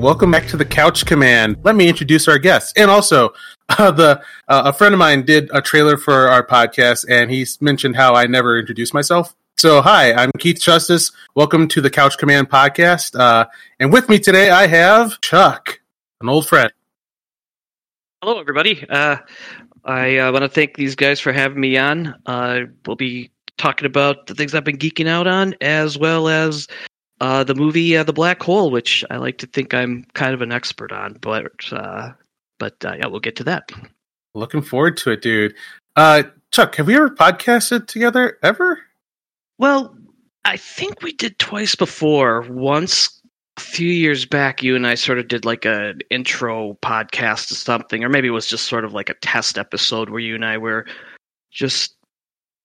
welcome back to the Couch Command. Let me introduce our guests, and also uh, the uh, a friend of mine did a trailer for our podcast, and he mentioned how I never introduced myself. So, hi, I'm Keith Justice. Welcome to the Couch Command podcast, uh, and with me today I have Chuck, an old friend. Hello, everybody. Uh, I uh, want to thank these guys for having me on. Uh, we'll be talking about the things I've been geeking out on, as well as uh, the movie uh, The Black Hole, which I like to think I'm kind of an expert on. But uh, but uh, yeah, we'll get to that. Looking forward to it, dude. Uh, Chuck, have we ever podcasted together ever? Well, I think we did twice before. Once a few years back, you and I sort of did like an intro podcast to something, or maybe it was just sort of like a test episode where you and I were just,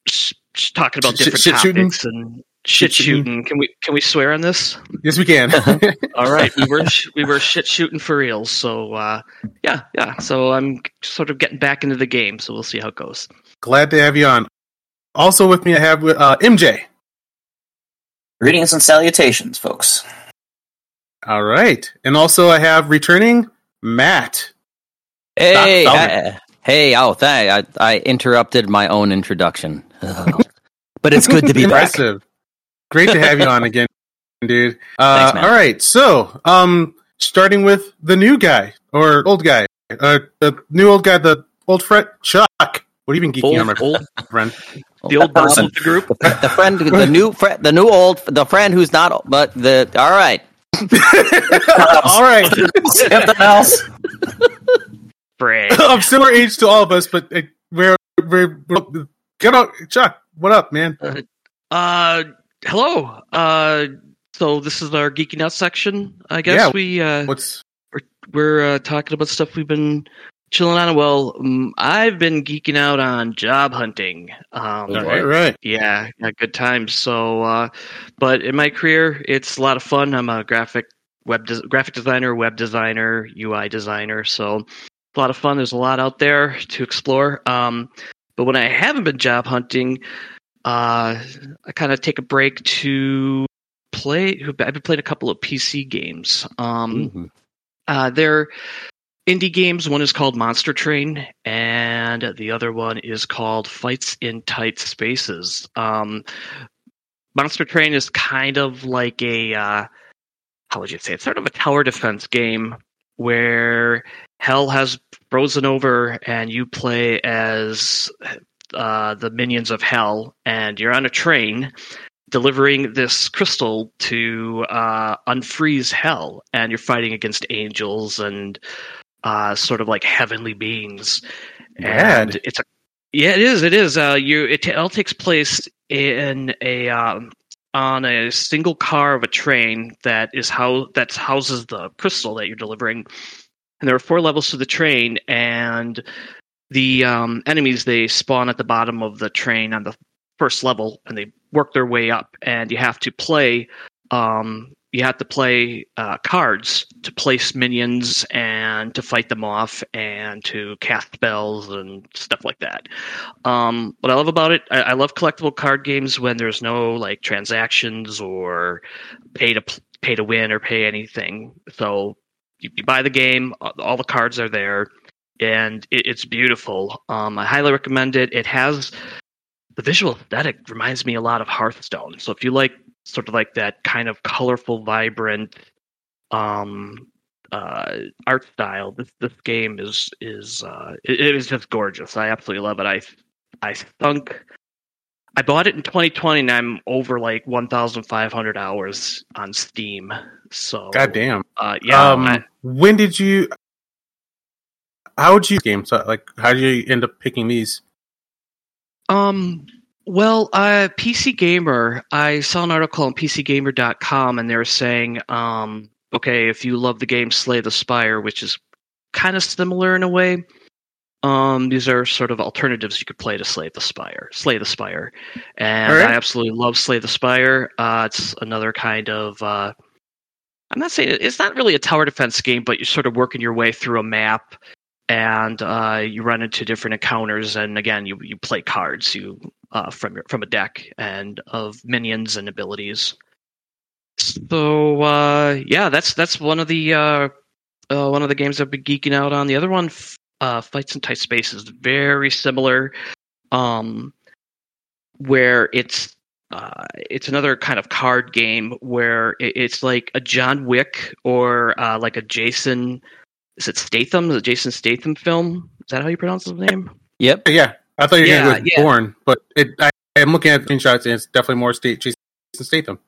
just talking about different shooting? topics and shit Shit shooting? shooting. Can we can we swear on this? Yes, we can. All right, we were we were shit shooting for reals. So uh, yeah, yeah. So I'm sort of getting back into the game. So we'll see how it goes. Glad to have you on. Also with me, I have uh, MJ. Greetings and salutations, folks. All right, and also I have returning Matt. Hey, I- hey! Oh, thank I, I interrupted my own introduction, but it's good to be back. Impressive. Great to have you on again, dude. Uh, Thanks, man. all right, so um, starting with the new guy or old guy, uh, the new old guy, the old friend Chuck. What have you been geeking on, my Old, old, friend? the old person of the group. The, the friend, the new friend, the new old, the friend who's not, but the all right. all right, Something else. Fred. of similar age to all of us, but uh, we're we're, we're get on, Chuck. What up, man? Uh, hello. Uh, so this is our geeking out section. I guess Yeah. we uh, What's we're uh, talking about stuff we've been chilling on. Well, um, I've been geeking out on job hunting. Um, right, right. yeah, good times. So, uh, but in my career, it's a lot of fun. I'm a graphic web des- graphic designer, web designer, UI designer. So, a lot of fun. There's a lot out there to explore. Um, but when I haven't been job hunting, uh, I kind of take a break to play. I've been playing a couple of PC games. Um, Mhm. uh, they're indie games. One is called Monster Train, and the other one is called Fights in Tight Spaces. Um, Monster Train is kind of like a uh, how would you say? It's sort of a tower defense game where hell has frozen over, and you play as uh, the minions of hell, and you're on a train delivering this crystal to uh, unfreeze hell, and you're fighting against angels and uh, sort of like heavenly beings. Rad. And it's a yeah, it is. It is. Uh, you it, all takes place in a um, on a single car of a train that is how that houses the crystal that you're delivering. And there are four levels to the train, and the um, enemies they spawn at the bottom of the train on the first level, and they work their way up. And you have to play. Um, you have to play uh, cards to place minions and to fight them off and to cast spells and stuff like that. Um, what I love about it, I, I love collectible card games when there's no like transactions or pay to pay to win or pay anything. So you, you buy the game, all all the cards are there, and it, it's beautiful. Um, I highly recommend it. It has the visual aesthetic reminds me a lot of Hearthstone. So if you like sort of like that kind of colorful, vibrant um, uh, art style, this this game is is uh, it, it is just gorgeous. I absolutely love it. I I sunk. I bought it in 2020, and I'm over like 1,500 hours on Steam. So, goddamn. uh, yeah, um, I- when did you? How would you game? So, like, how did you end up picking these? Um, well, uh, PC Gamer, I saw an article on PCGamer.com and they were saying, um, okay, if you love the game Slay the Spire, which is kind of similar in a way, um, these are sort of alternatives you could play to Slay the Spire. Slay the Spire, and right. I absolutely love Slay the Spire. Uh, it's another kind of. Uh, I'm not saying it's not really a tower defense game, but you're sort of working your way through a map, and uh, you run into different encounters. And again, you you play cards you uh, from your from a deck and of minions and abilities. So uh, yeah, that's that's one of the uh, uh, one of the games I've been geeking out on. The other one, uh, Fights in Tight Space, is very similar, um, where it's it's another kind of card game where it's like a John Wick or like a Jason. Is it Statham? Is it Jason Statham film? Is that how you pronounce his name? Yep. Yeah, I thought you were Yeah, going to go with yeah. Bourne, but it, I, I'm looking at screenshots and it's definitely more state Jason Statham.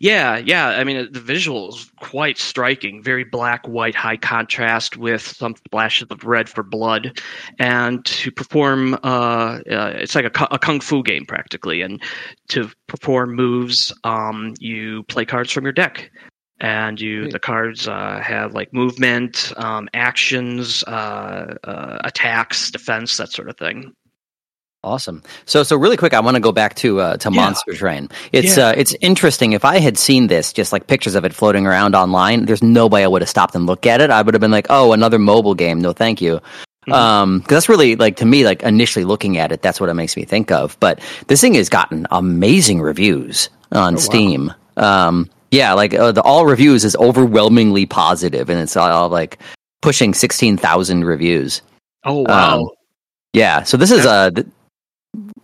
Yeah, yeah. I mean, the visual is quite striking. Very black, white, high contrast with some splashes of red for blood. And to perform, uh, uh, it's like a, a kung fu game practically. And to perform moves, um, you play cards from your deck. And you, the cards uh, have like movement, um, actions, uh, uh, attacks, defense, that sort of thing. Awesome. So, so really quick, I want to go back to uh, to Yeah. Monster Train. It's Yeah. uh, it's interesting. If I had seen this, just like pictures of it floating around online, there's no way I would have stopped and looked at it. I would have been like, "Oh, another mobile game? No, thank you." Mhm. Um, because that's really like to me, like initially looking at it, that's what it makes me think of. But this thing has gotten amazing reviews on wow. Steam. Um, yeah, like uh, the all reviews is overwhelmingly positive, and it's all like pushing sixteen thousand reviews. Oh, wow. Um, Yeah, so this is uh, th-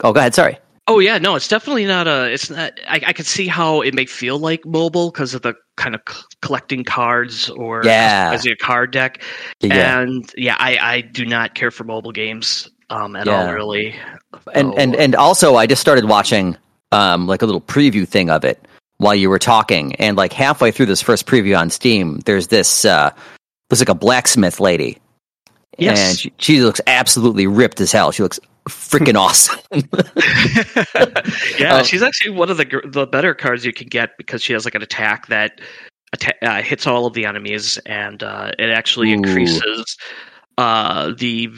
oh, go ahead. Sorry. Oh yeah, no, it's definitely not a. It's not. I, I can see how it may feel like mobile because of the kind of c- collecting cards or Yeah. as a card deck. Yeah. And yeah, I I do not care for mobile games um at Yeah. all really. and and and also I just started watching um like a little preview thing of it while you were talking and like halfway through this first preview on Steam there's this uh looks like a blacksmith lady Yes. and she, she looks absolutely ripped as hell she looks freaking awesome yeah, Um, she's actually one of the the better cards you can get because she has like an attack that atta- uh, hits all of the enemies and uh, it actually Ooh. increases uh, the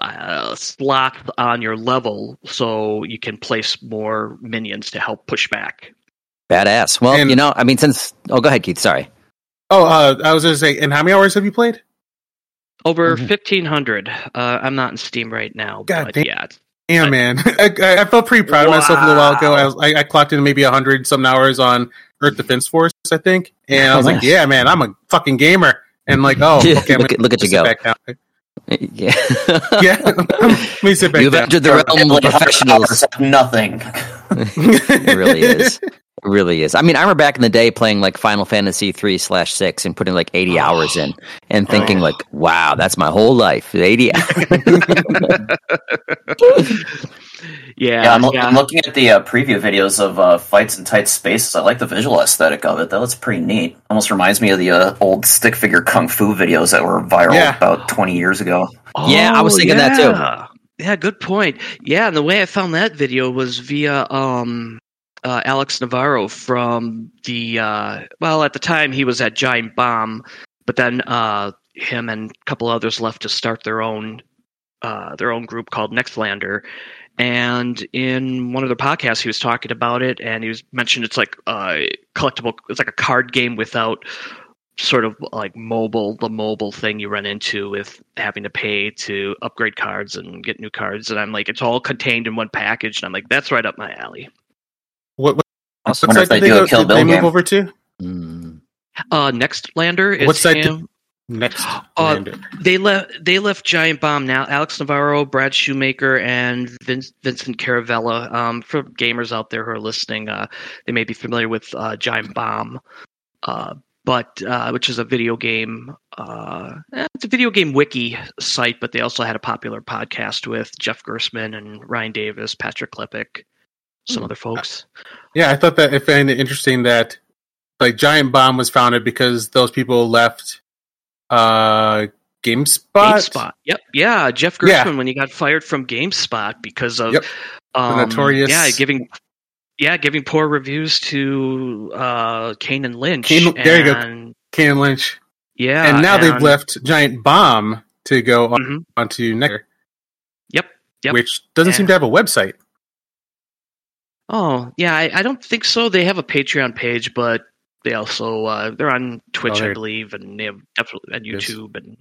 uh, slot on your level so you can place more minions to help push back. Badass well And- you know I mean since oh go ahead Keith sorry Oh, uh, I was going to say, and how many hours have you played? Over Mhm. 1500. Uh, I'm not in Steam right now, God but damn. yeah. it's- Yeah, man. I, I- I felt pretty proud of myself a little while ago. I, was, I, I clocked in maybe 100 some hours on Earth Defense Force, I think. And I was Oh, like, nice. yeah, man, I'm a fucking gamer. And like, oh, Yeah, okay, I'm look gonna at- look at you go. back down. yeah Yeah, let me sit back you've down. entered the realm of Like, professionals Nothing. it really is. It really is. I mean, I remember back in the day playing like Final Fantasy three slash six and putting like eighty hours in and thinking Oh. like, wow, that's my whole life. Eighty hours. Yeah, Yeah, I'm, yeah. I'm looking at the uh, preview videos of uh, fights in tight spaces. I like the visual aesthetic of it. That looks pretty neat. Almost reminds me of the uh, old stick figure kung fu videos that were viral Yeah. about 20 years ago. Yeah, I was thinking that too. Oh, yeah. Yeah, good point. Yeah, and the way I found that video was via um, uh, Alex Navarro from the uh, well, at the time he was at Giant Bomb, but then uh, him and a couple others left to start their own uh, their own group called Nextlander. And in one of their podcasts, he was talking about it, and he was mentioned it's like a collectible. It's like a card game without sort of like mobile the mobile thing you run into with having to pay to upgrade cards and get new cards and i'm like it's all contained in one package and i'm like that's right up my alley what, I wonder if they did they, do go, a Kill did they Bill move game. over to? Mm. uh next lander is What site did- Next. Uh, Lander. they left they left giant bomb now alex navarro brad shoemaker and Vin- vincent caravella um, for gamers out there who are listening uh, they may be familiar with uh, giant bomb uh, but uh, which is a video game uh, eh, it's a video game wiki site but they also had a popular podcast with jeff gerstmann and ryan davis patrick klepek some other folks Yeah, I thought that I found it interesting that like Giant Bomb was founded because those people left uh GameSpot. GameSpot. Yep. Yeah. Jeff Gerstmann Yeah. when he got fired from GameSpot because of Yep. um, notorious- Yeah, giving yeah, giving poor reviews to uh Kane and Lynch. Kane- there you go. and, Lynch. Yeah. and now they've left Giant Bomb to go on, Mhm. onto Nectar, Yep. Yep. which doesn't seem to have a website. Oh, yeah, I, I don't think so. They have a Patreon page, but they also uh they're on Twitch, Oh, I they're- believe, and they have definitely on Yes. YouTube and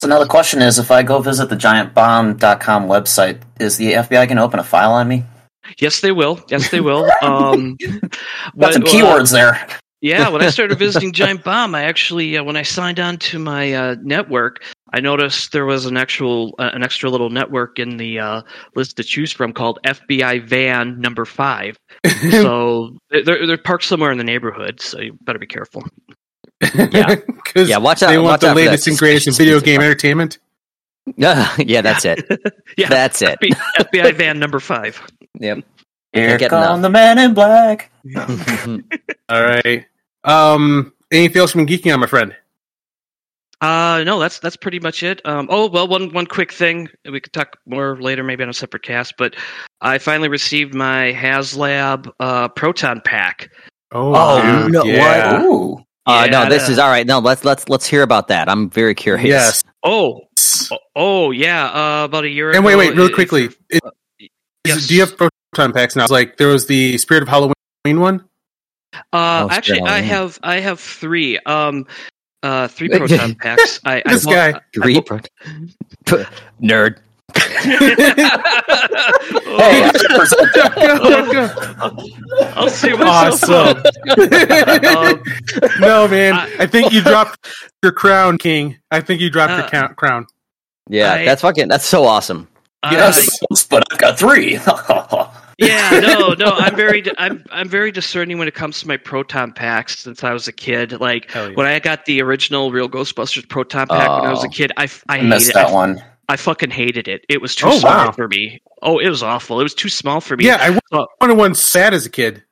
So now the question is, if I go visit the giantbomb.com website, is the FBI going to open a file on me? Yes, they will. Yes, they will. Um, Got but, some uh, keywords there. Yeah, when I started visiting Giant Bomb, I actually uh, when I signed on to my uh, network, I noticed there was an actual uh, an extra little network in the uh, list to choose from called FBI Van Number Five. so they're they're parked somewhere in the neighborhood, so you better be careful. Yeah. Yeah, watch out- They want watch the out latest and greatest in video game box. entertainment. yeah, that's it. Yeah, That's it. FBI Van Number Five. Yep. Here get come the man in black. All right. Um, anything else from geeking on, my friend? Uh, no, that's that's pretty much it. Um, oh well, one one quick thing we could talk more later, maybe on a separate cast. But I finally received my HasLab uh, Proton Pack. Oh, dude, no, yeah. Ooh. Uh, Yeah, no, this the- is all right. No, let's let's let's hear about that. I'm very curious. Yes. Oh, oh, oh, yeah. Uh, about a year. Ago. And wait, ago, wait, real it- quickly. It, yes. is- do you have proton packs now? It's like there was the Spirit of Halloween one. Uh, Oh, actually, I have I have three. Um, uh, three proton packs. I, I This bought- guy. Three I pro- nerd. Hey, I should present that. I'll see myself. Awesome. Um, no, man. I- I think you dropped your crown, King. I think you dropped Uh, your count, crown. Yeah, I- that's fucking. That's so awesome. uh, Yes. but I've got three. Yeah, no, no. I'm very, I'm, I'm very discerning when it comes to my proton packs. Since I was a kid, like yeah. when I got the original Real Ghostbusters proton pack when I was a Oh. kid, I missed hated that I, one. I fucking hated it. It was too Oh, small wow. for me. Oh, it was awful. It was too small for me. Yeah, I Oh. wanted one sad as a kid.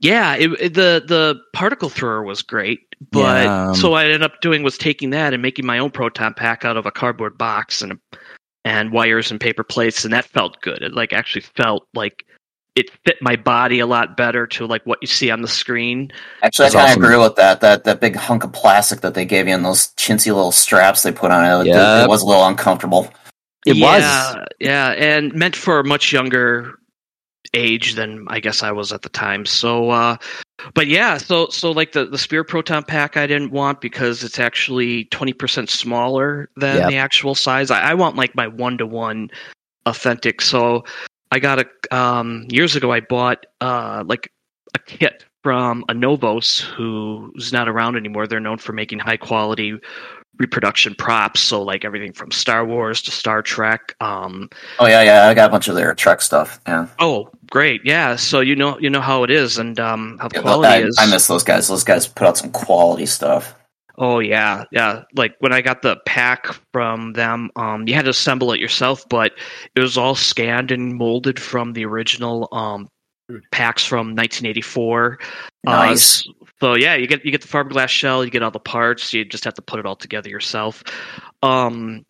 Yeah, it, it- the the particle thrower was great, but Yeah, um, so what I ended up doing was taking that and making my own proton pack out of a cardboard box and and wires and paper plates, and that felt good. It like actually felt like it fit my body a lot better to like what you see on the screen. Actually, I kind of awesome. agree with that. That that big hunk of plastic that they gave you and those chintzy little straps they put on it, it- it was a little uncomfortable. It yeah, was. yeah, and meant for a much younger age than I guess I was at the time. So, uh, but yeah, so so like the the Spear Proton Pack, I didn't want because it's actually twenty percent smaller than Yep. the actual size. I, I want like my one to one authentic. So I got a um, years ago. I bought uh, like a kit from Anovos, who's not around anymore. They're known for making high quality reproduction props. So like everything from Star Wars to Star Trek. Um, Oh yeah, yeah, I got a bunch of their Trek stuff. Yeah, oh, great, yeah. So you know you know how it is and um, how the Yeah, quality I, is. I miss those guys. Those guys put out some quality stuff. Oh yeah, yeah. Like when I got the pack from them, um, you had to assemble it yourself, but it was all scanned and molded from the original um packs from 1984. Nice. Uh, so yeah, you get you get the fiberglass shell, you get all the parts. You just have to put it all together yourself. Um,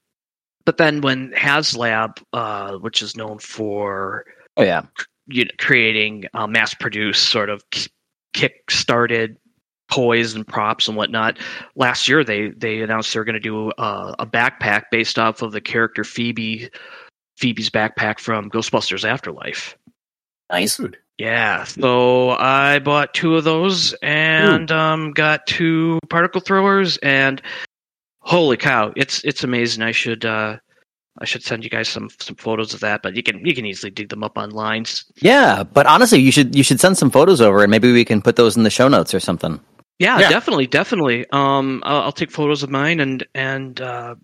but then when HasLab, uh, which is known for Oh yeah. You know, creating uh, mass-produced sort of kick-started toys and props and whatnot. Last year, they they announced they're going to do uh, a backpack based off of the character Phoebe, Phoebe's backpack from Ghostbusters Afterlife. Nice. Dude. Yeah, so I bought two of those and um, got two particle throwers, and holy cow, it's it's amazing. I should uh, I should send you guys some some photos of that, but you can you can easily dig them up online. Yeah, but honestly, you should you should send some photos over, and maybe we can put those in the show notes or something. Yeah, Yeah. definitely, definitely. Um, I'll, I'll take photos of mine and and uh,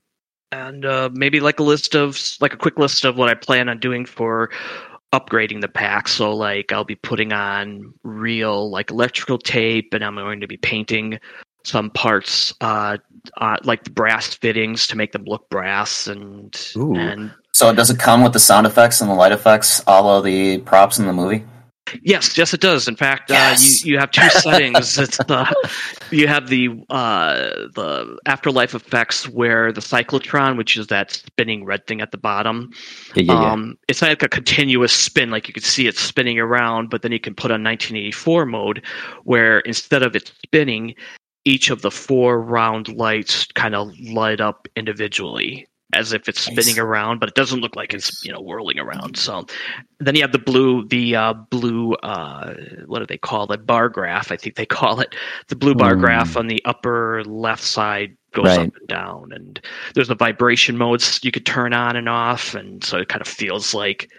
and uh, maybe like a list of like a quick list of what I plan on doing for upgrading the pack. So like I'll be putting on real like electrical tape, and I'm going to be painting some parts uh, uh like the brass fittings to make them look brass and Ooh. and So does it come with the sound effects and the light effects, all of the props in the movie? Yes, yes, it does. In fact, Yes. uh, you you have two settings. It's the you have the uh, the afterlife effects where the cyclotron, which is that spinning red thing at the bottom, Yeah, yeah, yeah. um, it's like a continuous spin, like you can see it spinning around. But then you can put on 1984 mode, where instead of it spinning, each of the four round lights kind of light up individually as if it's spinning Nice. around, but it doesn't look like it's you know whirling around. So then you have the blue, the uh, blue, uh, what do they call it? Bar graph, I think they call it. The blue bar Hmm. graph on the upper left side goes Right. up and down, and there's the vibration modes you could turn on and off, and so it kind of feels like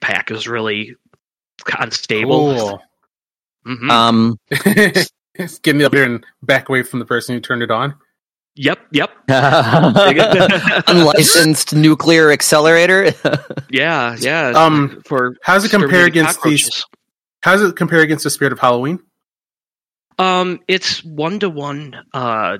pack is really unstable. Cool. Mhm. Um, Get in the elevator and back away from the person who turned it on. Yep, yep. Unlicensed nuclear accelerator. Yeah, yeah. Um, for How does it compare exterminating against these? cockroaches. How does it compare against the Spirit of Halloween? Um, it's one to one. Uh,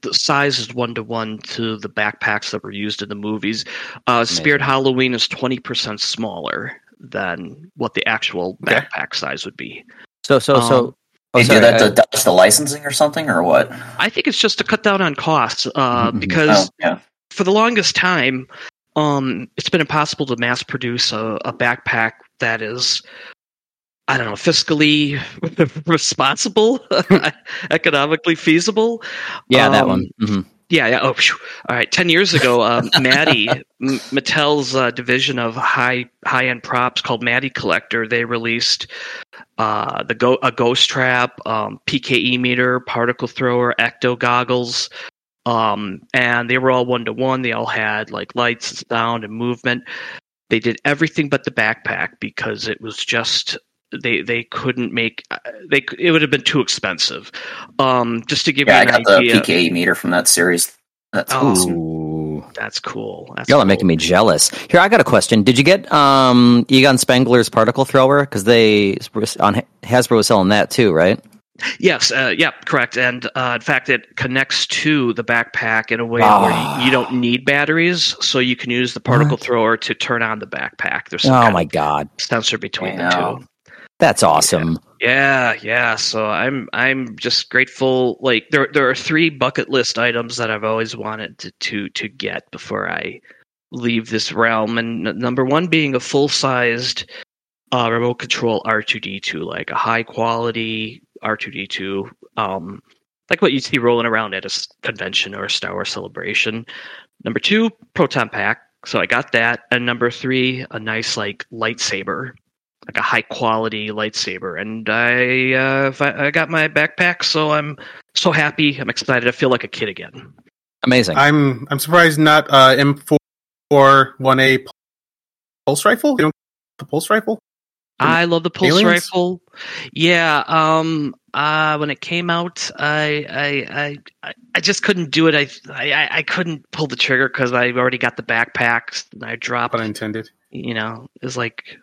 the size is one to one to the backpacks that were used in the movies. Uh, Spirit Halloween is twenty percent smaller than what the actual Okay. backpack size would be. so so so. Oh, They sorry, do that I- to dodge the licensing or something, or what? I think it's just to cut down on costs. Uh, Mhm. because Oh, yeah. for the longest time, um, it's been impossible to mass produce a, a backpack that is, I don't know, fiscally responsible, economically feasible. yeah, that Um, one. Mhm. Yeah, yeah. Oh, phew. all right. Ten years ago, um, Matty, M- Mattel's uh, division of high high end props called Matty Collector, they released uh, the go- a ghost trap, um, PKE meter, particle thrower, ecto goggles, um, and they were all one to one. They all had like lights, sound, and movement. They did everything but the backpack because it was just they they couldn't make uh, they it would have been too expensive. Um, just to give Yeah, you an idea, I got idea. the PKE meter from that series. That's Oh. awesome. That's cool. That's Y'all are making me jealous. Here, I got a question. Did you get um, Egon Spengler's particle thrower? Because they on Hasbro was selling that too, right? Yes, uh, yeah, correct. And uh, in fact, it connects to the backpack in a way Ah. where you, you don't need batteries, so you can use the particle thrower to turn on the backpack. There's some Oh kind my of god, sensor between Wow. the two. That's awesome. Yeah, yeah. So I'm I'm just grateful. Like there there are three bucket list items that I've always wanted to to, to get before I leave this realm, and n- number one being a full sized uh, remote control R2D2, like a high quality R2D2, um, like what you see rolling around at a convention or a Star Wars celebration. Number two, proton pack. So I got that, and number three, a nice like lightsaber like a high quality lightsaber. And I, uh, fi- I got my backpack, so I'm so happy. I'm excited. I feel like a kid again. Amazing. I'm I'm surprised not uh, M4 one A pulse rifle. You don't the pulse rifle? I love the pulse Aliens? rifle. Yeah. Um. Uh. When it came out, I, I, I, I, I just couldn't do it. I, I, I- I couldn't pull the trigger because I already got the backpacks. And I dropped. Pun intended. You know, it was like,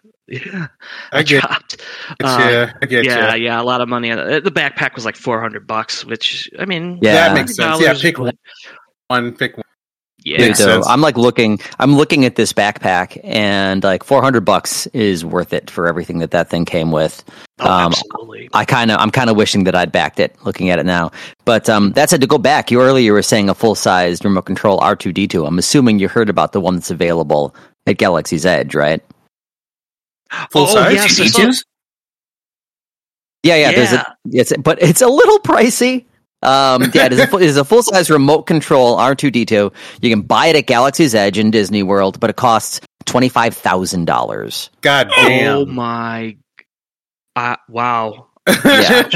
yeah, I I get, dropped. get uh, ya, I get yeah, ya. yeah, a lot of money. Uh, The backpack was like four hundred bucks, which I mean, Yeah. That makes sense. Yeah, pick one. One, pick one. Yeah, Dude, Makes so. I'm like looking. I'm looking at this backpack, and like 400 bucks is worth it for everything that that thing came with. oh, um, absolutely. I kind of, I'm kind of wishing that I'd backed it. Looking at it now, but um, that said, to go back, you earlier were saying a full sized remote control R2D2. I'm assuming you heard about the one that's available at Galaxy's Edge, right? Full oh, size? yes, I saw- C2s? Yeah, yeah. There's a, it's, but it's a little pricey. Um, yeah, it is a, it is a full size remote control R2D2. You can buy it at Galaxy's Edge in Disney World, but it costs twenty five thousand dollars. God Oh damn. my! Uh, wow. Yeah.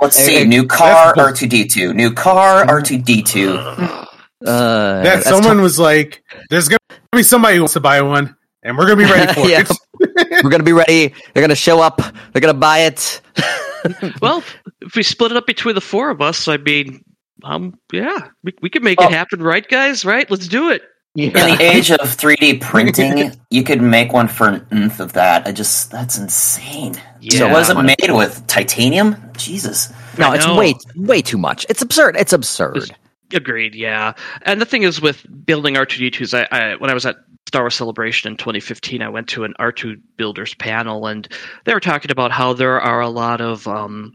Let's see. hey, new car, R2D2. New car, R2D2. Uh, that that's someone was like, "There's gonna be somebody who wants to buy one, and we're gonna be ready for Yeah. it." We're gonna be ready. They're gonna show up. They're gonna buy it. well, if we split it up between the four of us, I mean, um, yeah, we we could make Well- it happen, right, guys? Right? Let's do it. In the age of 3D printing, you could make one for an nth of that. I just, that's insane. So Yeah. wasn't made with titanium? Jesus. No, it's way way too much. It's absurd. It's absurd. Agreed. Yeah, and the thing is with building R two D twos, I, I when I was at Star Wars Celebration in 2015, I went to an R two builders panel, and they were talking about how there are a lot of um,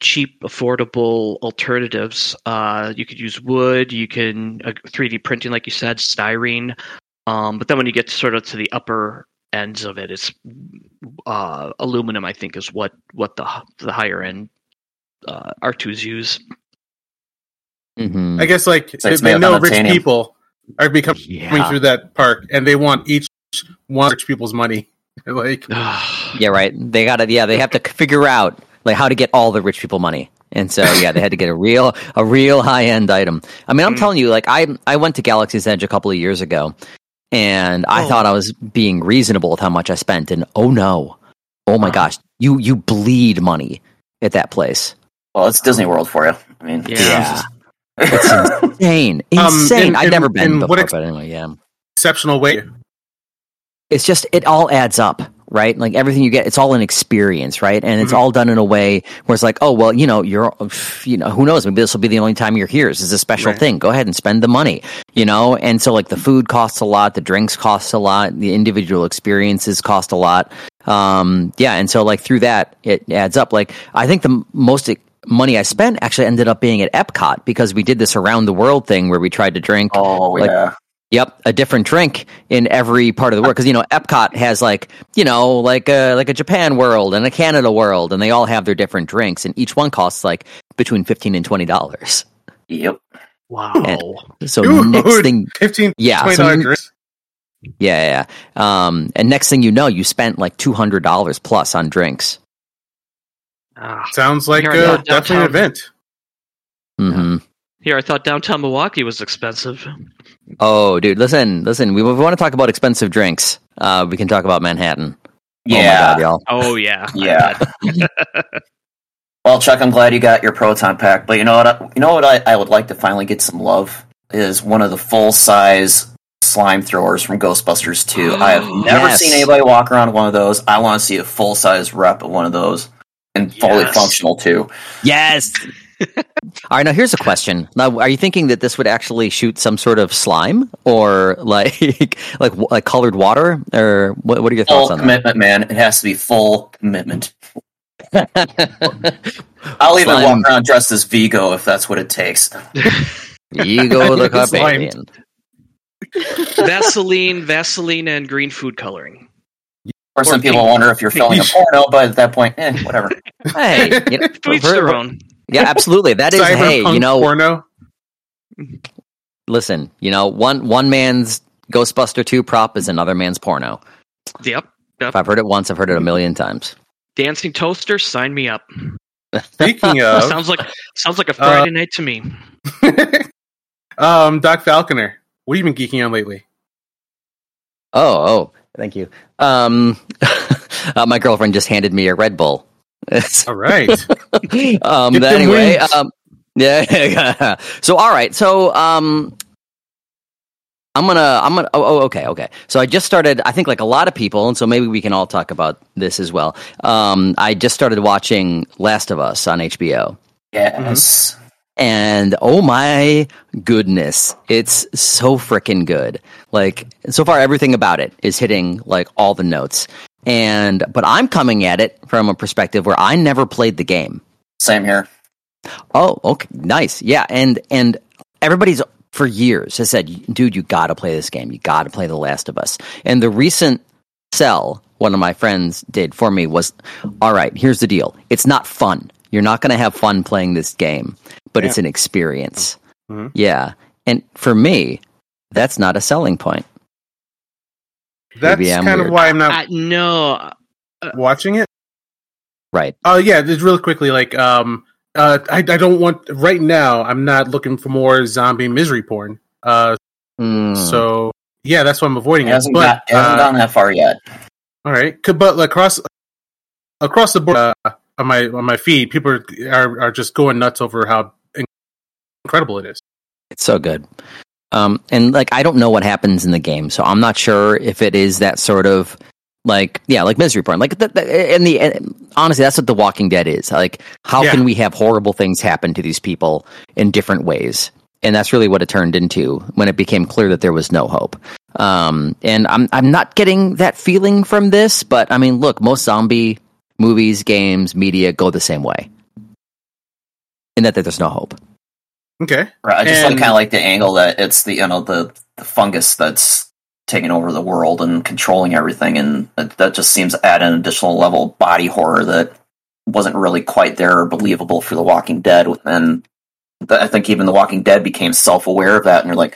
cheap, affordable alternatives. Uh, you could use wood, you can uh, 3D printing, like you said, styrene. Um, but then when you get sort of to the upper ends of it, it's uh, aluminum. I think is what what the the higher end uh, R2s use. Mhm. I guess like So it's they know rich people are becoming Yeah. through that park, and they want each one rich people's money. like, Yeah, right. They got to. Yeah, they have to figure out like how to get all the rich people money. And so yeah, they had to get a real a real high end item. I mean, I'm Mm. telling you, like I I went to Galaxy's Edge a couple of years ago, and I Oh. thought I was being reasonable with how much I spent, and oh no, oh my Wow. gosh, you you bleed money at that place. Well, it's Disney World for you. I mean, Yeah. It's insane, Um, insane. in- I've in- never been before, ex- but anyway, yeah. Exceptional way. It's just it all adds up, right? Like everything you get, it's all an experience, right? And it's Mhm. all done in a way where it's like, oh well, you know, you're, you know, who knows? Maybe this will be the only time you're here. This is a special Right. thing. Go ahead and spend the money, you know. And so, like, the food costs a lot, the drinks cost a lot, the individual experiences cost a lot. Um, yeah, and so like through that, it adds up. Like, I think the most money I spent actually ended up being at Epcot because we did this around the world thing where we tried to drink Oh Like- yeah. Yep, a different drink in every part of the world because you know Epcot has like you know like a like a Japan world and a Canada world, and they all have their different drinks, and each one costs like between fifteen and twenty dollars. Yep. Wow. So Dude, next thing, 15 Yeah, $20 so- drinks. yeah, yeah, um, and next thing you know, you spent like two hundred dollars plus on drinks. Ah. Sounds like Here I uh, definitely an downtown. event. hmm Here, I thought downtown Milwaukee was expensive. Oh, dude, listen, listen. We, we want to talk about expensive drinks. Uh, we can talk about Manhattan. Yeah. Oh my god, y'all. Oh yeah. Yeah. well, Chuck, I'm glad you got your proton pack, but you know what? I, you know what? I, I would like to finally get some love is one of the full size slime throwers from Ghostbusters 2. I have never Yes. seen anybody walk around one of those. I want to see a full size rep of one of those and fully Yes. functional too. Yes. All right, now here's a question. Now, are you thinking that this would actually shoot some sort of slime, or like like like colored water, or what? What are your Full thoughts on that? commitment, man. It has to be full commitment. I'll even Slime. walk around dressed as Vigo if that's what it takes. Vigo the Slime. Carpathian. Vaseline, Vaseline, and green food coloring. Or some people pink. wonder if you're filming a porno, but at that point, eh, whatever. Hey, you know, To for- their own. yeah, absolutely. That is, hey, you know, porno. listen, you know, one one man's Ghostbuster two prop is another man's porno. Yep. If I've heard it once, I've heard it a million times. Dancing toaster, sign me up. Speaking of, Sounds like sounds like a Friday night to me. um, Doc Falconer, what have you been geeking on lately? Oh, oh, thank you. Um, uh, my girlfriend just handed me a Red Bull. It's- All right. um, but anyway, um, yeah. so all right, so um, I'm gonna, I'm gonna. Oh, oh, okay, okay. So I just started. I think like a lot of people, and so maybe we can all talk about this as well. Um, I just started watching Last of Us on HBO. Yes. and oh my goodness it's so freaking good like so far everything about it is hitting like all the notes and but i'm coming at it from a perspective where i never played the game. Same here. oh okay. Nice. Yeah. And and everybody's for years has said dude you gotta play this game. You gotta play the last of us. And the recent sell one of my friends did for me was all right here's the deal. It's not fun. You're not going to have fun playing this game but it's an experience. Mhm. yeah. And for me that's not a selling point That's Maybe I'm kind of why I'm not I, no, watching it. right Oh yeah, just really quickly, like um, uh, I I don't want right now. I'm not looking for more zombie misery porn. Uh, Mm. so yeah, that's why I'm avoiding It it. hasn't, But got, it hasn't uh, gone that far yet. all right, Could- but across across the board uh, on my on my feed, people are, are are just going nuts over how incredible it is. It's so good. Um, and like I don't know what happens in the game, so I'm not sure if it is that sort of like yeah, like misery porn. Like the, the, in the and honestly, that's what The Walking Dead is. Like, how Yeah. can we have horrible things happen to these people in different ways? And that's really what it turned into when it became clear that there was no hope. Um, and I'm I'm not getting that feeling from this, but I mean, look, most zombie movies, games, media go the same way, in that, that there's no hope. Okay, Right. I just and- like kind of like the angle that it's the you know the, the fungus that's taking over the world and controlling everything, and that, that just seems to add an additional level of body horror that wasn't really quite there or believable for The Walking Dead. And th- I think even The Walking Dead became self aware of that, and you're like,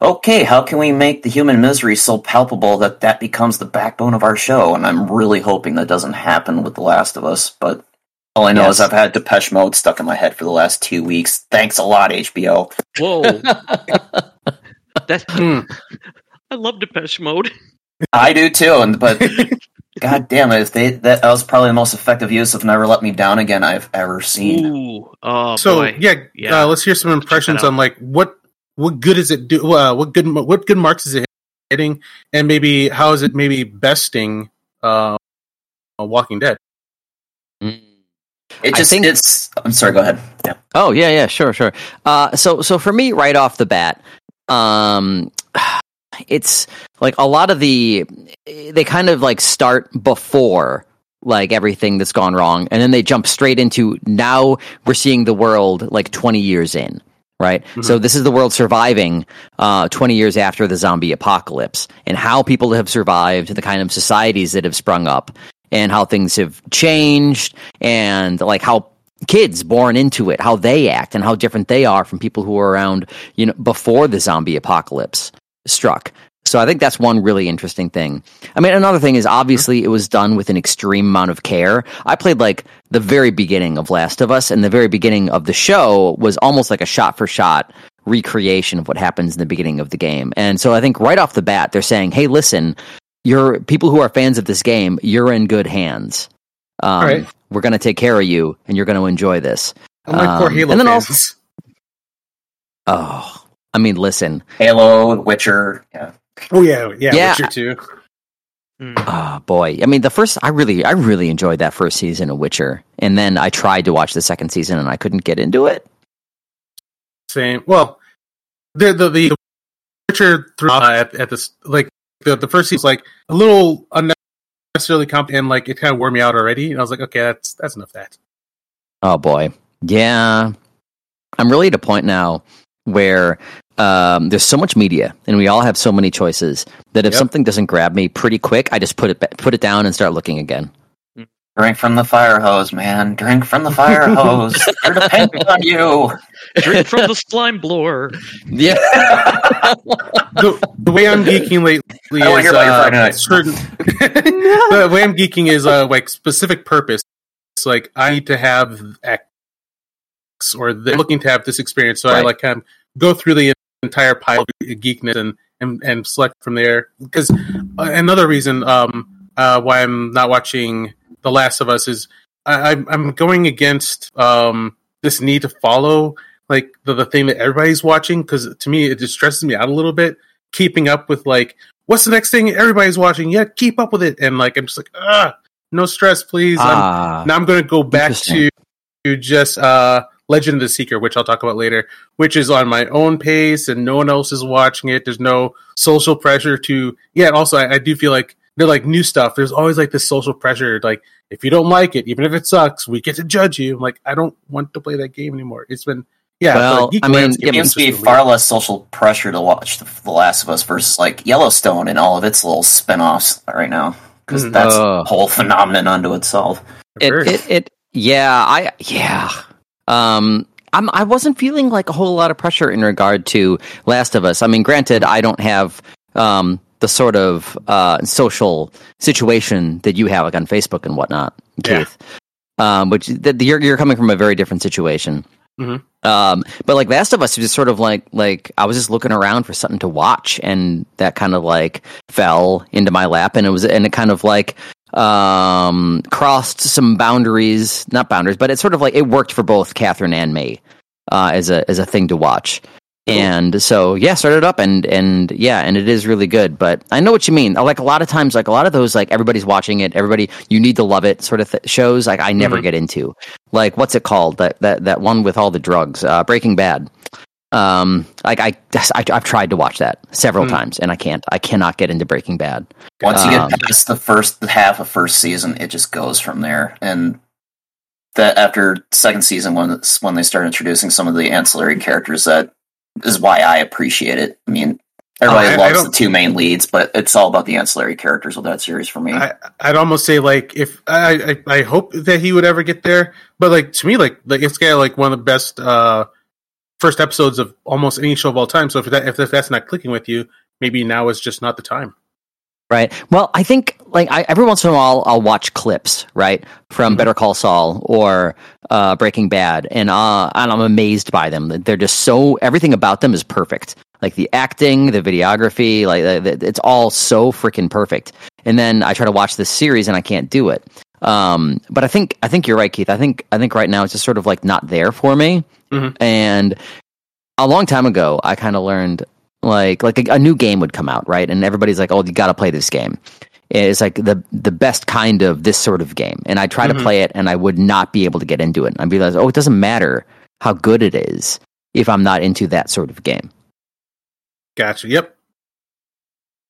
okay, how can we make the human misery so palpable that that becomes the backbone of our show? And I'm really hoping that doesn't happen with The Last of Us, but. All I know Yes. is I've had Depeche Mode stuck in my head for the last two weeks. Thanks a lot, HBO. whoa. That Hmm. I love Depeche Mode. I do too, and but God damn it, if they that, that was probably the most effective use of "Never Let Me Down Again" I've ever seen. Ooh, oh so boy. yeah, Yeah. Uh, let's hear some impressions on like what what good is it do? Uh, what good what good marks is it hitting, and maybe how is it maybe besting uh, Walking Dead? Mm. It just think- it's. I'm sorry. Go ahead. Yeah. Oh yeah, yeah, sure, sure. Uh, so so for me, right off the bat, um, it's like a lot of the they kind of like start before like everything that's gone wrong, and then they jump straight into now we're seeing the world like twenty years in. Right, so this is the world surviving uh, twenty years after the zombie apocalypse, and how people have survived, the kind of societies that have sprung up, and how things have changed, and like how kids born into it, how they act and how different they are from people who were around, you know, before the zombie apocalypse struck. So I think that's one really interesting thing. I mean, another thing is obviously it was done with an extreme amount of care. I played like the very beginning of Last of Us, and the very beginning of the show was almost like a shot for shot recreation of what happens in the beginning of the game. And so I think right off the bat, they're saying, hey, listen, you're people who are fans of this game, you're in good hands. Um, All right. We're going to take care of you, and you're going to enjoy this. Unlike poor Um, Halo and then fans. also- Oh, I mean, listen. Halo, Witcher. Yeah. oh yeah, yeah, Yeah. Witcher too. Mm. Oh boy, I mean, the first I really, I really enjoyed that first season of Witcher, and then I tried to watch the second season, and I couldn't get into it. Same. Well, the the the Witcher through uh, at, at this like the the first season was like a little unnecessarily comp and like it kind of wore me out already. And I was like, okay, that's that's enough of that. Oh boy, yeah, I'm really at a point now where um, there's so much media, and we all have so many choices that if Yep. something doesn't grab me pretty quick, I just put it put it down and start looking again. Drink from the fire hose, man. Drink from the fire hose. They're depending on you. Drink from the slime blower. Yeah, the, the way I'm geeking lately I is hear uh, Friday night. certain. the way I'm geeking is uh, like specific purpose. It's like I need to have X, or they're looking to have this experience. So I like kind of go through the entire pile of geekness and and, and select from there. Because uh, another reason um, uh, why I'm not watching The Last of Us is I, I'm I'm going against um, this need to follow like the, the thing that everybody's watching because to me it just stresses me out a little bit keeping up with like what's the next thing everybody's watching? Yeah keep up with it. And like i'm just like ah no stress please. I'm, ah, now i'm going to go back to, to just uh legend of the seeker which i'll talk about later which is on my own pace and no one else is watching it. There's no social pressure to yeah also i, I do feel like they're like new stuff there's always like this social pressure like if you don't like it even if it sucks we get to judge you i'm like i don't want to play that game anymore it's been yeah Well, the geek I mean, it yeah, It is seems to be far less social pressure to watch the, the Last of Us versus like Yellowstone and all of its little spin-offs right now because Mhm. that's Oh. a whole phenomenon unto itself. it, it, it, yeah, I, yeah. Um, I'm, I wasn't feeling like a whole lot of pressure in regard to Last of Us. I mean, granted, I don't have um, the sort of uh, social situation that you have, like on Facebook and whatnot, Yeah. Keith. Um, which th- you're you're coming from a very different situation. Mhm. Um, but like Last of Us was just sort of like like I was just looking around for something to watch, and that kind of like fell into my lap, and it was and it kind of like um crossed some boundaries not boundaries but it's sort of like it worked for both catherine and me uh as a as a thing to watch and so yeah started up and and yeah and it is really good. But i know what you mean. Like a lot of times like a lot of those like everybody's watching it. Everybody you need to love it sort of th- shows like i never Mhm. get into. Like what's it called? That that that one with all the drugs uh breaking bad. Um like i, I i've tried to watch that several Hmm. times and i can't i cannot get into breaking bad. Once you Um, get past the first half of first season, it just goes from there. And that after second season, when when they start introducing some of the ancillary characters, that is why I appreciate it. I mean, everybody Oh, I- I loves don't- the two main leads, but it's all about the ancillary characters of that series for me. I, I'd almost say like if I, I I hope that he would ever get there, but like to me like like it's got like one of the best uh first episodes of almost any show of all time. So if that if that's not clicking with you, maybe now is just not the time. Right. Well, I think like I, every once in a while I'll watch clips, right, from Mhm. Better Call Saul or uh, Breaking Bad, and uh, and I'm amazed by them. They're just so everything about them is perfect. like the acting, the videography, like it's all so freaking perfect. And then I try to watch this series and I can't do it. Um, but I think I think you're right, Keith. I think I think right now it's just sort of like not there for me. Mhm. And a long time ago, I kind of learned like like a, a new game would come out, right? And everybody's like, "Oh, you got to play this game." It's like the the best kind of this sort of game. And I try Mhm. to play it, and I would not be able to get into it. And I'd be like, "Oh, it doesn't matter how good it is if I'm not into that sort of game." Gotcha. Yep.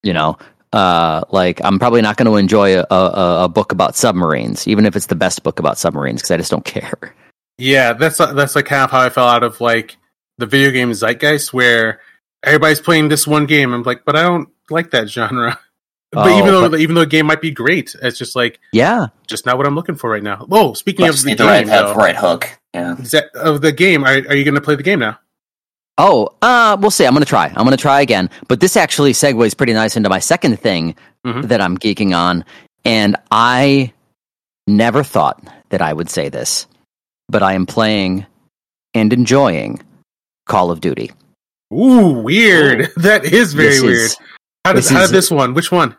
you know uh like i'm probably not going to enjoy a, a, a book about submarines even if it's the best book about submarines because i just don't care Yeah, that's that's like kind of how I fell out of like the video game zeitgeist, where everybody's playing this one game. I'm like, but I don't like that genre. but Oh, even though but- even though the game might be great, it's just like yeah just not what I'm looking for right now. Oh, speaking of the right, game, have though, right hook. Yeah. that, of the game, are, are you going to play the game now? oh uh we'll see i'm going to try i'm going to try again but this actually segues pretty nice into my second thing Mhm. that i'm geeking on and i never thought that i would say this but i am playing and enjoying call of duty Ooh, weird. Oh. That is very This weird. is- how did this how did this one? Which one?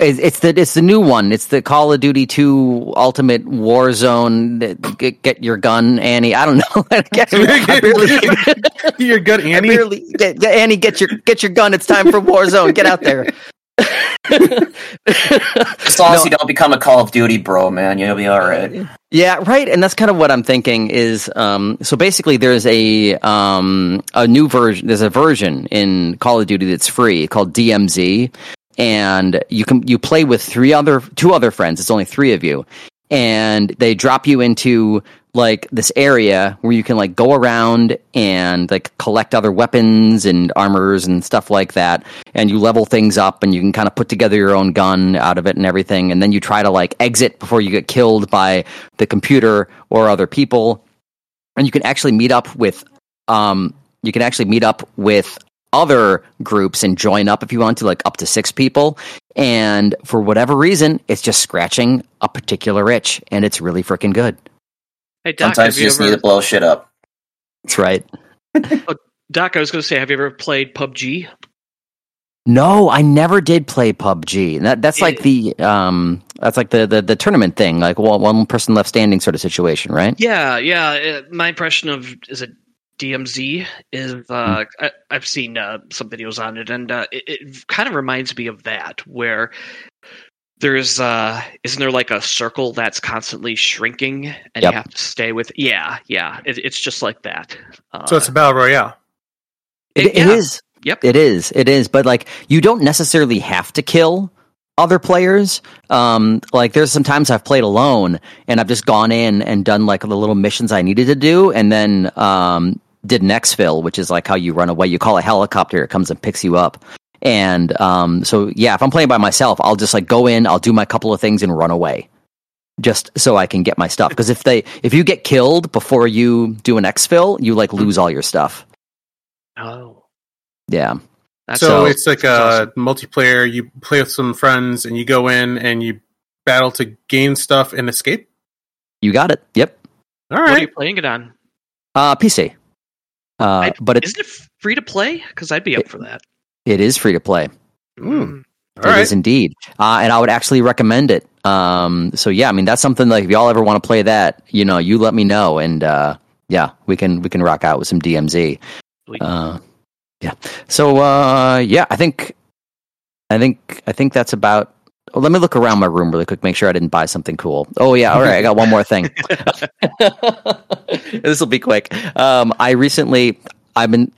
It's the it's the new one. It's the Call of Duty Two Ultimate Warzone. Get, get your gun, Annie. I don't know. I, can't barely, You're good, Annie. barely get, get- Annie. Get your get your gun. It's time for Warzone. Get out there. As long as No. you don't become a Call of Duty bro, man, you'll be all right. Yeah, right. And that's kind of what I'm thinking is um, so basically there's a um, a new version there's a version in Call of Duty that's free called DMZ and you can you play with three other two other friends. It's only 3 of you. And they drop you into like this area where you can like go around and like collect other weapons and armors and stuff like that and you level things up and you can kind of put together your own gun out of it and everything and then you try to like exit before you get killed by the computer or other people. And you can actually meet up with um you can actually meet up with other groups and join up if you want to like up to 6 people. And for whatever reason it's just scratching a particular itch and it's really freaking good Hey Doc, Sometimes you you just ever, need to blow shit up. that's right Doc, I was going to say, have you ever played PUBG? No, I never did play PUBG. That, that's like the um, that's like the, the the tournament thing, like one, one person left standing sort of situation, right? Yeah, yeah. uh, My impression of is it DMZ is uh, I, I've seen uh, some videos on it, and uh, it, it kind of reminds me of that, where there's uh, isn't there like a circle that's constantly shrinking, and Yep. you have to stay with. Yeah, yeah. It, it's just like that. Uh, So it's a battle royale. It, It- it yeah. is. Yep. It is. It is. But like, you don't necessarily have to kill other players. Um, like, there's some times I've played alone, and I've just gone in and done like the little missions I needed to do, and then um, did an exfil, which is like how you run away. You call a helicopter, it comes and picks you up. And um, so, yeah, if I'm playing by myself, I'll just like go in, I'll do my couple of things, and run away. Just so I can get my stuff. Because if they, if you get killed before you do an exfil, you like lose all your stuff. oh, Yeah. that's so So- it's like a multiplayer. You play with some friends, and you go in and you battle to gain stuff and escape. You got it. Yep. All right. What are you playing it on? Uh, PC. Uh, I- but it, Isn't it free to play? Because I'd be up for that. It is free to play. Mm. It All is indeed. Uh, and I would actually recommend it. Um, so yeah, I mean, that's something like if y'all ever want to play that, you know, you let me know. And, uh, yeah, we can, we can rock out with some DMZ. Sweet. Uh, yeah. So, uh, yeah, I think, I think, I think that's about, oh, let me look around my room really quick, make sure I didn't buy something cool. Oh yeah. All right. I got one more thing. this will be quick. Um, I recently, I've been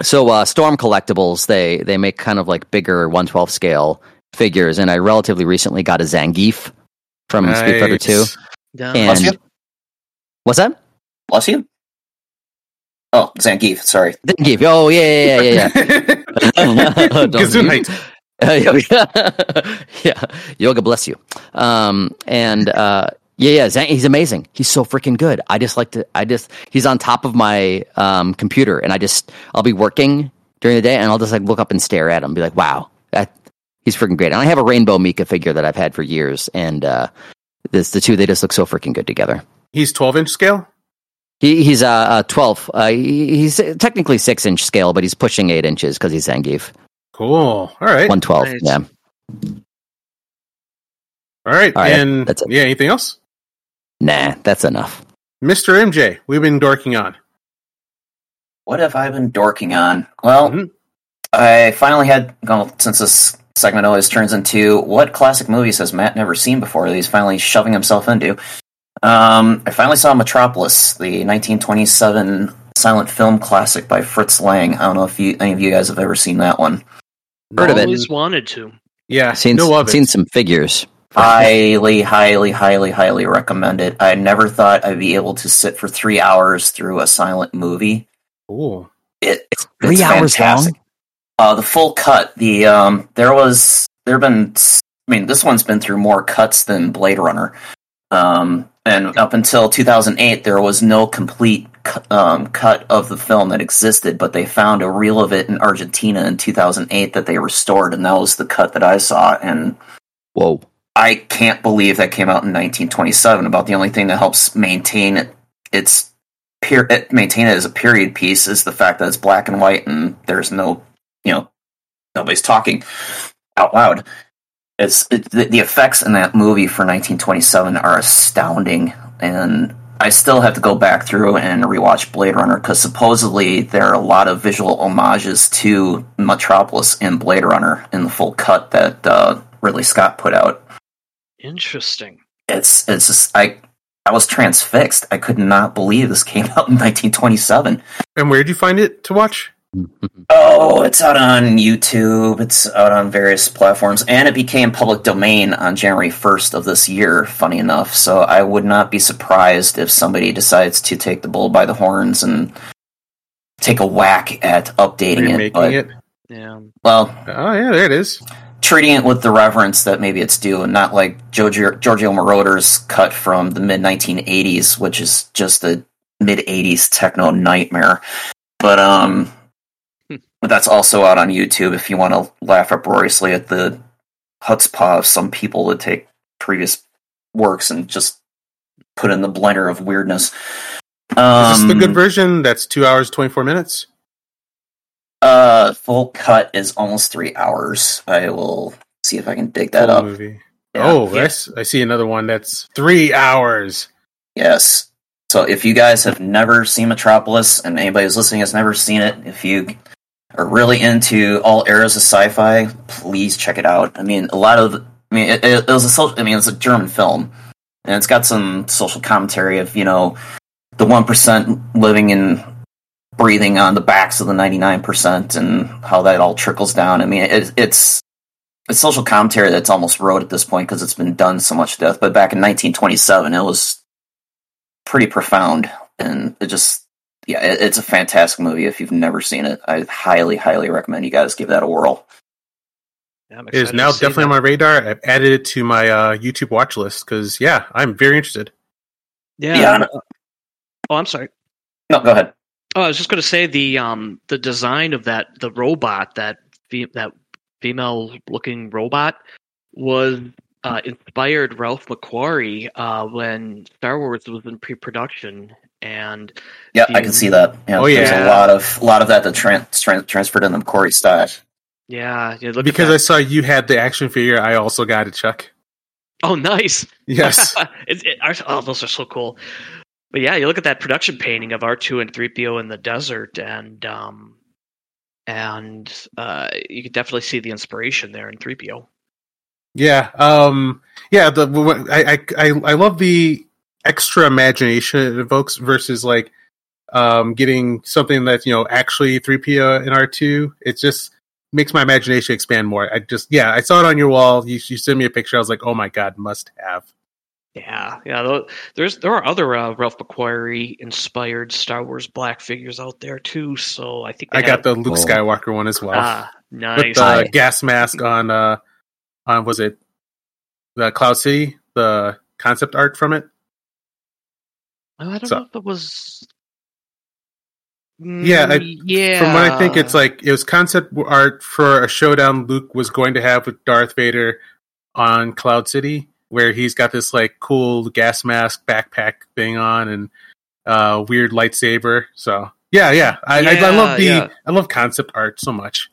so uh, Storm Collectibles. They they make kind of like bigger 112 scale figures, and I relatively recently got a Zangief from Street Fighter Two. Yeah. Bless And you. what's that? Bless you. Oh, Zangief. Sorry. Zangief. Oh yeah yeah yeah yeah. yeah. Gesundheit. Uh, yeah, yoga bless you. Um, and uh, yeah, yeah, Zang, he's amazing. He's so freaking good. I just like to. I just he's on top of my um, computer, and I just I'll be working during the day, and I'll just like look up and stare at him, be like, wow, that he's freaking great. And I have a Rainbow Mika figure that I've had for years, and uh, this the two they just look so freaking good together. He's 12 inch scale. He, he's uh, uh twelve. Uh, he, he's technically six inch scale, but he's pushing eight inches because he's Zangief. Cool. All right. One twelve. Nice. Yeah. All right. All right, and that's it. yeah, anything else? Nah, that's enough. Mr. MJ, we've been dorking on. What have I been dorking on? Well, Mhm. I finally had, well, since this segment always turns into what classic movies has Matt never seen before that he's finally shoving himself into. Um, I finally saw Metropolis, the 1927 silent film classic by Fritz Lang. I don't know if you, any of you guys have ever seen that one. Heard of it. Always wanted to. Yeah, Seen no of it. seen some figures. Highly, highly, highly, highly recommend it. I never thought I'd be able to sit for three hours through a silent movie. Cool. It, Three it's hours fantastic. Uh, the full cut. The um, there was there have been. I mean, this one's been through more cuts than Blade Runner. Um, and up until 2008, there was no complete um, cut of the film that existed. But they found a reel of it in Argentina in 2008 that they restored, and that was the cut that I saw. And Whoa. I can't believe that came out in 1927. About the only thing that helps maintain it, its per- it, maintain it as a period piece is the fact that it's black and white and there's no, you know, nobody's talking out loud. It's it, the, the effects in that movie for 1927 are astounding, and I still have to go back through and rewatch Blade Runner because supposedly there are a lot of visual homages to Metropolis in Blade Runner in the full cut that uh, Ridley Scott put out Interesting. it's it's just I I was transfixed. I could not believe this came out in 1927. And where did you find it to watch? Oh, it's out on YouTube. It's out on various platforms, and it became public domain on January 1st of this year. Funny enough, so I would not be surprised if somebody decides to take the bull by the horns and take a whack at updating it. Remaking But it? Yeah. well, Oh, yeah, there it is. Treating it with the reverence that maybe it's due, and not like Giorgio, Giorgio Moroder's cut from the mid 1980s, which is just a mid 80s techno nightmare. But um, that's also out on YouTube if you want to laugh uproariously at the chutzpah of some people that take previous works and just put in the blender of weirdness. Um, Is this the good version? That's two hours, 24 minutes? Uh, full cut is almost three hours. I will see if I can dig that Full up. movie. Yeah. Oh, s- I see another one that's three hours. Yes. So if you guys have never seen Metropolis and anybody who's listening has never seen it, if you are really into all eras of sci-fi, please check it out. I mean, a lot of, I mean, it, it was a social, I mean, it's a German film, and it's got some social commentary of you know the one percent living and breathing on the backs of the ninety nine percent and how that all trickles down. I mean, it, it's it's social commentary that's almost rote at this point because it's been done so much to death. But back in 1927, it was pretty profound, and it just yeah, it, it's a fantastic movie. If you've never seen it, I highly, highly recommend you guys give that a whirl. Yeah, It is now to see definitely on my radar. I've added it to my uh, YouTube watch list because, yeah, I'm very interested. Yeah. Yeah, and- oh, I'm sorry. No, go ahead. Oh, I was just going to say the um the design of that the robot that fe- that female looking robot was uh, inspired Ralph McQuarrie uh, when Star Wars was in pre production and Yeah, I can see that. Yeah, Oh, there's yeah. a lot of a lot of that that tran- tran- transferred in the Corey stash. yeah, yeah look because I saw you had the action figure, I also got it, Chuck. oh nice Yes. it's, it, our- oh those are so cool but yeah you look at that production painting of R2 and 3PO in the desert and um and uh you can definitely see the inspiration there in 3PO Yeah, um, yeah. The I, I I love the extra imagination it evokes versus like um getting something that's you know actually three PO and R two. It just makes my imagination expand more. I just yeah, I saw it on your wall. You you sent me a picture. I was like, oh my god, must have. Yeah, yeah. There's there are other uh, Ralph McQuarrie inspired Star Wars black figures out there too. So I think they I got the Luke Oh. Skywalker one as well ah nice. with the Hi. gas mask on. uh On was it the Cloud City? The concept art from it. Oh, I don't so- know if it was. Yeah, I- Mm, yeah. From what I think, it's like it was concept art for a showdown Luke was going to have with Darth Vader on Cloud City, where he's got this like cool gas mask backpack thing on, and uh, weird lightsaber. So yeah, yeah, I, I, I love the yeah. I love concept art so much.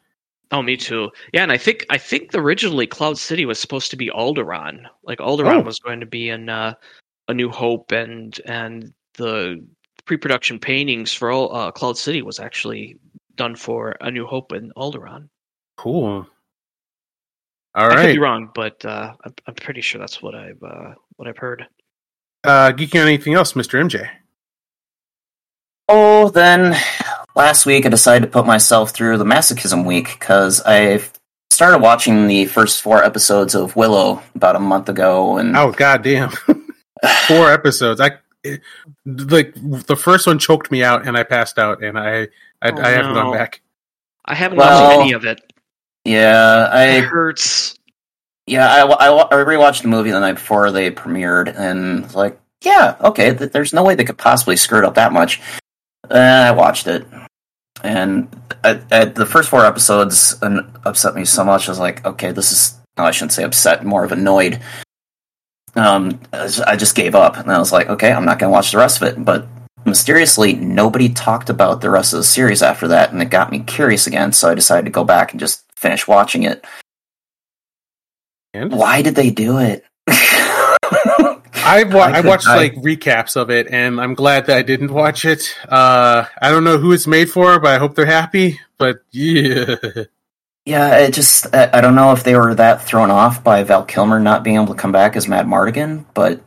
Oh, me too. Yeah, and I think I think originally Cloud City was supposed to be Alderaan. Like Alderaan Oh. was going to be in uh, A New Hope, and and the pre-production paintings for all, uh, Cloud City was actually done for A New Hope and Alderaan. Cool. All I could be wrong, but uh, I'm, I'm pretty sure that's what I've uh, what I've heard. uh, geeking on anything else, Mister MJ? Oh, then last week I decided to put myself through the masochism week because I started watching the first four episodes of Willow about a month ago, and Oh goddamn, four episodes. I it- like the first one choked me out, and I passed out, and I I, Oh, I haven't no. gone back. I haven't Well- watched any of it. Yeah, It I hurts. yeah I, I, I rewatched the movie the night before they premiered, and was like, yeah, okay, th- there's no way they could possibly screw it up that much. Uh, I watched it, and the first four episodes upset me so much. I was like, okay, this is no, I shouldn't say upset, more of annoyed. Um, I just gave up, and I was like, okay, I'm not going to watch the rest of it. But mysteriously, nobody talked about the rest of the series after that, and it got me curious again. So I decided to go back and just finish watching it. And Why did they do it? I've wa- I I watched I- like recaps of it, and I'm glad that I didn't watch it. Uh, I don't know who it's made for, but I hope they're happy. But yeah, Yeah, it just I, I don't know if they were that thrown off by Val Kilmer not being able to come back as Madmartigan, but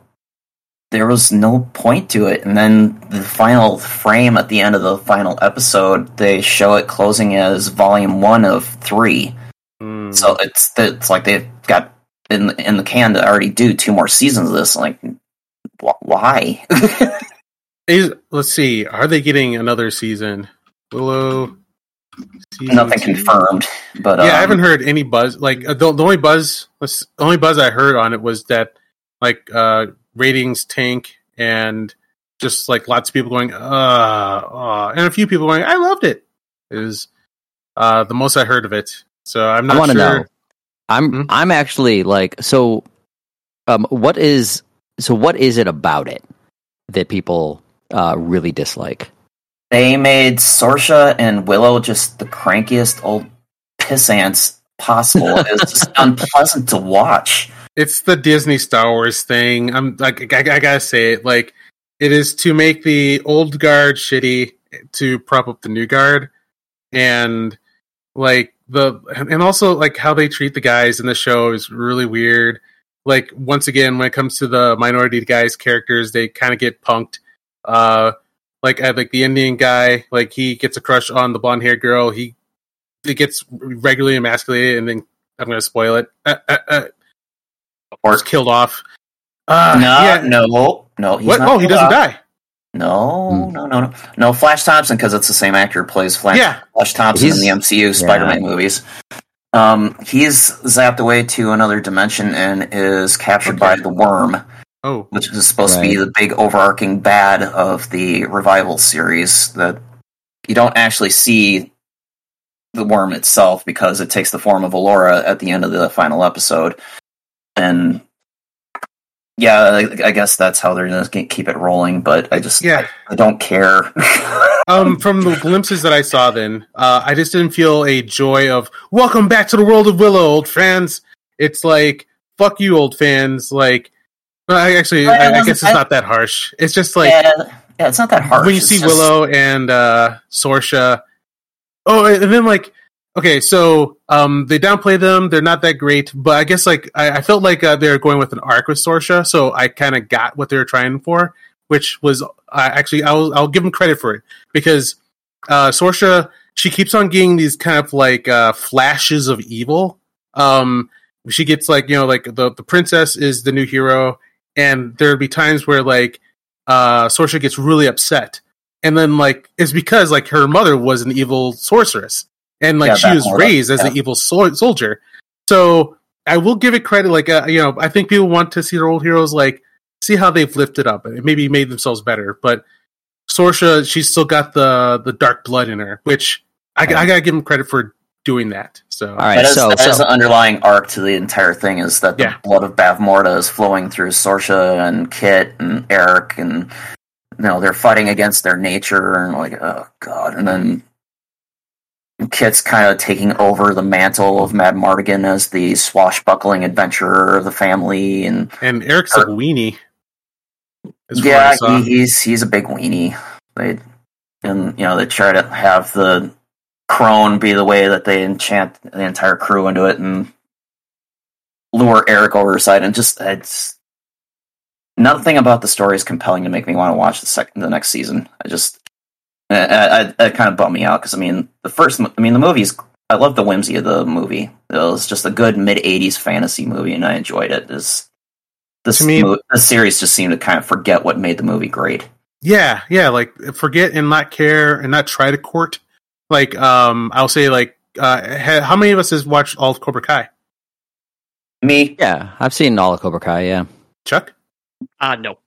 there was no point to it. And then the final frame at the end of the final episode, they show it closing as volume one of three. Hmm. So it's it's like they've got in in the can to already do two more seasons of this. Like, wh- why? Is- let's see, are they getting another season? Willow. season Nothing two? confirmed, but Yeah, um, I haven't heard any buzz. Like uh, the, the only buzz, the only buzz I heard on it was that like uh ratings tank and just like lots of people going, uh, uh and a few people going, I loved it. Is uh the most I heard of it. So I'm not want sure. know. I'm Hmm? I'm actually like so. Um, what is so? What is it about it that people uh, really dislike? They made Sorsha and Willow just the crankiest old pissants possible. It was just unpleasant to watch. It's the Disney Star Wars thing. I'm like, I, I gotta say it. Like, it is to make the old guard shitty to prop up the new guard, and like the and also like how they treat the guys in the show is really weird. Like once again, when it comes to the minority guys characters, they kind of get punked. Uh, like I like the Indian guy, like he gets a crush on the blonde haired girl. He he gets regularly emasculated, and then I'm gonna spoil it. Uh, uh, uh, Or was killed off. Uh, no, yeah. no, no. He's What? not Oh, he doesn't off. die. No, Hmm. no, no, no, no. Flash Thompson because it's the same actor who plays Flash. Yeah. Flash Thompson in the He's- MCU Spider-Man movies. Um, he's zapped away to another dimension and is captured by the Worm, Oh, which is supposed to be the big overarching bad of the revival series. That you don't actually see the worm itself because it takes the form of Elora at the end of the final episode, and yeah, I, I guess that's how they're going to keep it rolling. But I just yeah. I don't care. Um, from the glimpses that I saw, then uh, I just didn't feel a joy of welcome back to the world of Willow, old fans. It's like fuck you, old fans. Like, well, I actually, I, I guess it's not that harsh. It's just like yeah, yeah, it's not that hard. when you see Willow and uh, Sorsha. Oh, and then like, okay, so um, they downplay them. They're not that great, but I guess like I, I felt like uh, they're going with an arc with Sorsha, so I kind of got what they were trying for, which was uh, actually I'll I'll give them credit for it because uh, Sorsha she keeps on getting these kind of like uh, flashes of evil. Um, she gets like you know like the the princess is the new hero, and there'd be times where like uh, Sorsha gets really upset, and then like it's because like her mother was an evil sorceress, and like Yeah, she was more, raised as yeah. an evil sol- soldier. So I will give it credit. Like uh, you know, I think people want to see their old heroes like see how they've lifted up and maybe made themselves better. But Sorsha, she's still got the the dark blood in her, which I, I gotta give him credit for doing that. So All right, That is, so, that is so the underlying arc to the entire thing is that the Yeah. blood of Bavmorda is flowing through Sorsha and Kit and Eric and know they're fighting against their nature and like oh god, and then Kit's kind of taking over the mantle of Madmartigan as the swashbuckling adventurer of the family, and and Eric's a weenie. Yeah, he, he's he's a big weenie. They and you know they try to have the crone be the way that they enchant the entire crew into it and lure Eric over her side, and just it's nothing about the story is compelling to make me want to watch the second the next season. I just it, it kind of bummed me out because I mean the first I mean the movie's I love the whimsy of the movie. It was just a good mid '80s fantasy movie, and I enjoyed it. This this me, mo- the series just seemed to kind of forget what made the movie great. Yeah, yeah, like forget and not care and not try to court. Like, um, I'll say, like, uh, how many of us has watched all of Cobra Kai? Me, yeah, I've seen all of Cobra Kai. Yeah, Chuck, uh no,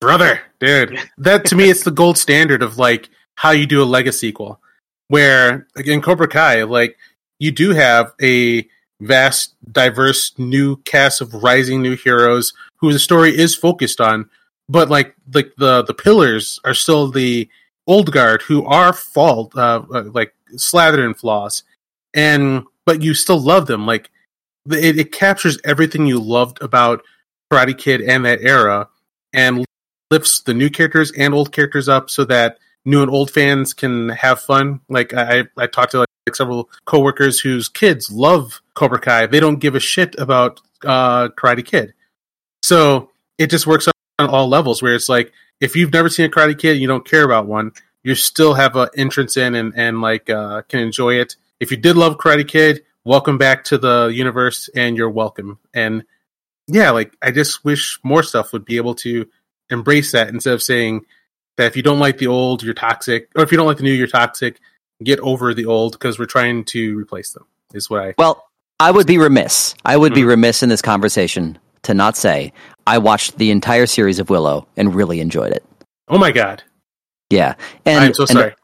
brother, dude, that to me it's the gold standard of like how you do a legacy sequel. Where in Cobra Kai, like you do have a vast, diverse new cast of rising new heroes who the story is focused on, but like like the the pillars are still the old guard who are fault uh, uh, like slathered in flaws, and but you still love them. Like it, it captures everything you loved about Karate Kid and that era, and lifts the new characters and old characters up so that new and old fans can have fun. Like I, I talked to like, several coworkers whose kids love Cobra Kai. They don't give a shit about uh, Karate Kid. So it just works on all levels where it's like if you've never seen a Karate Kid, you don't care about one, you still have an entrance in and and like uh, can enjoy it. If you did love Karate Kid, welcome back to the universe, and you're welcome. And yeah, like I just wish more stuff would be able to embrace that instead of saying that if you don't like the old, you're toxic, or if you don't like the new, you're toxic. Get over the old because we're trying to replace them. Is what I well. I would be remiss. I would mm-hmm. be remiss in this conversation to not say I watched the entire series of Willow and really enjoyed it. Oh my god! Yeah, and I'm so and, sorry.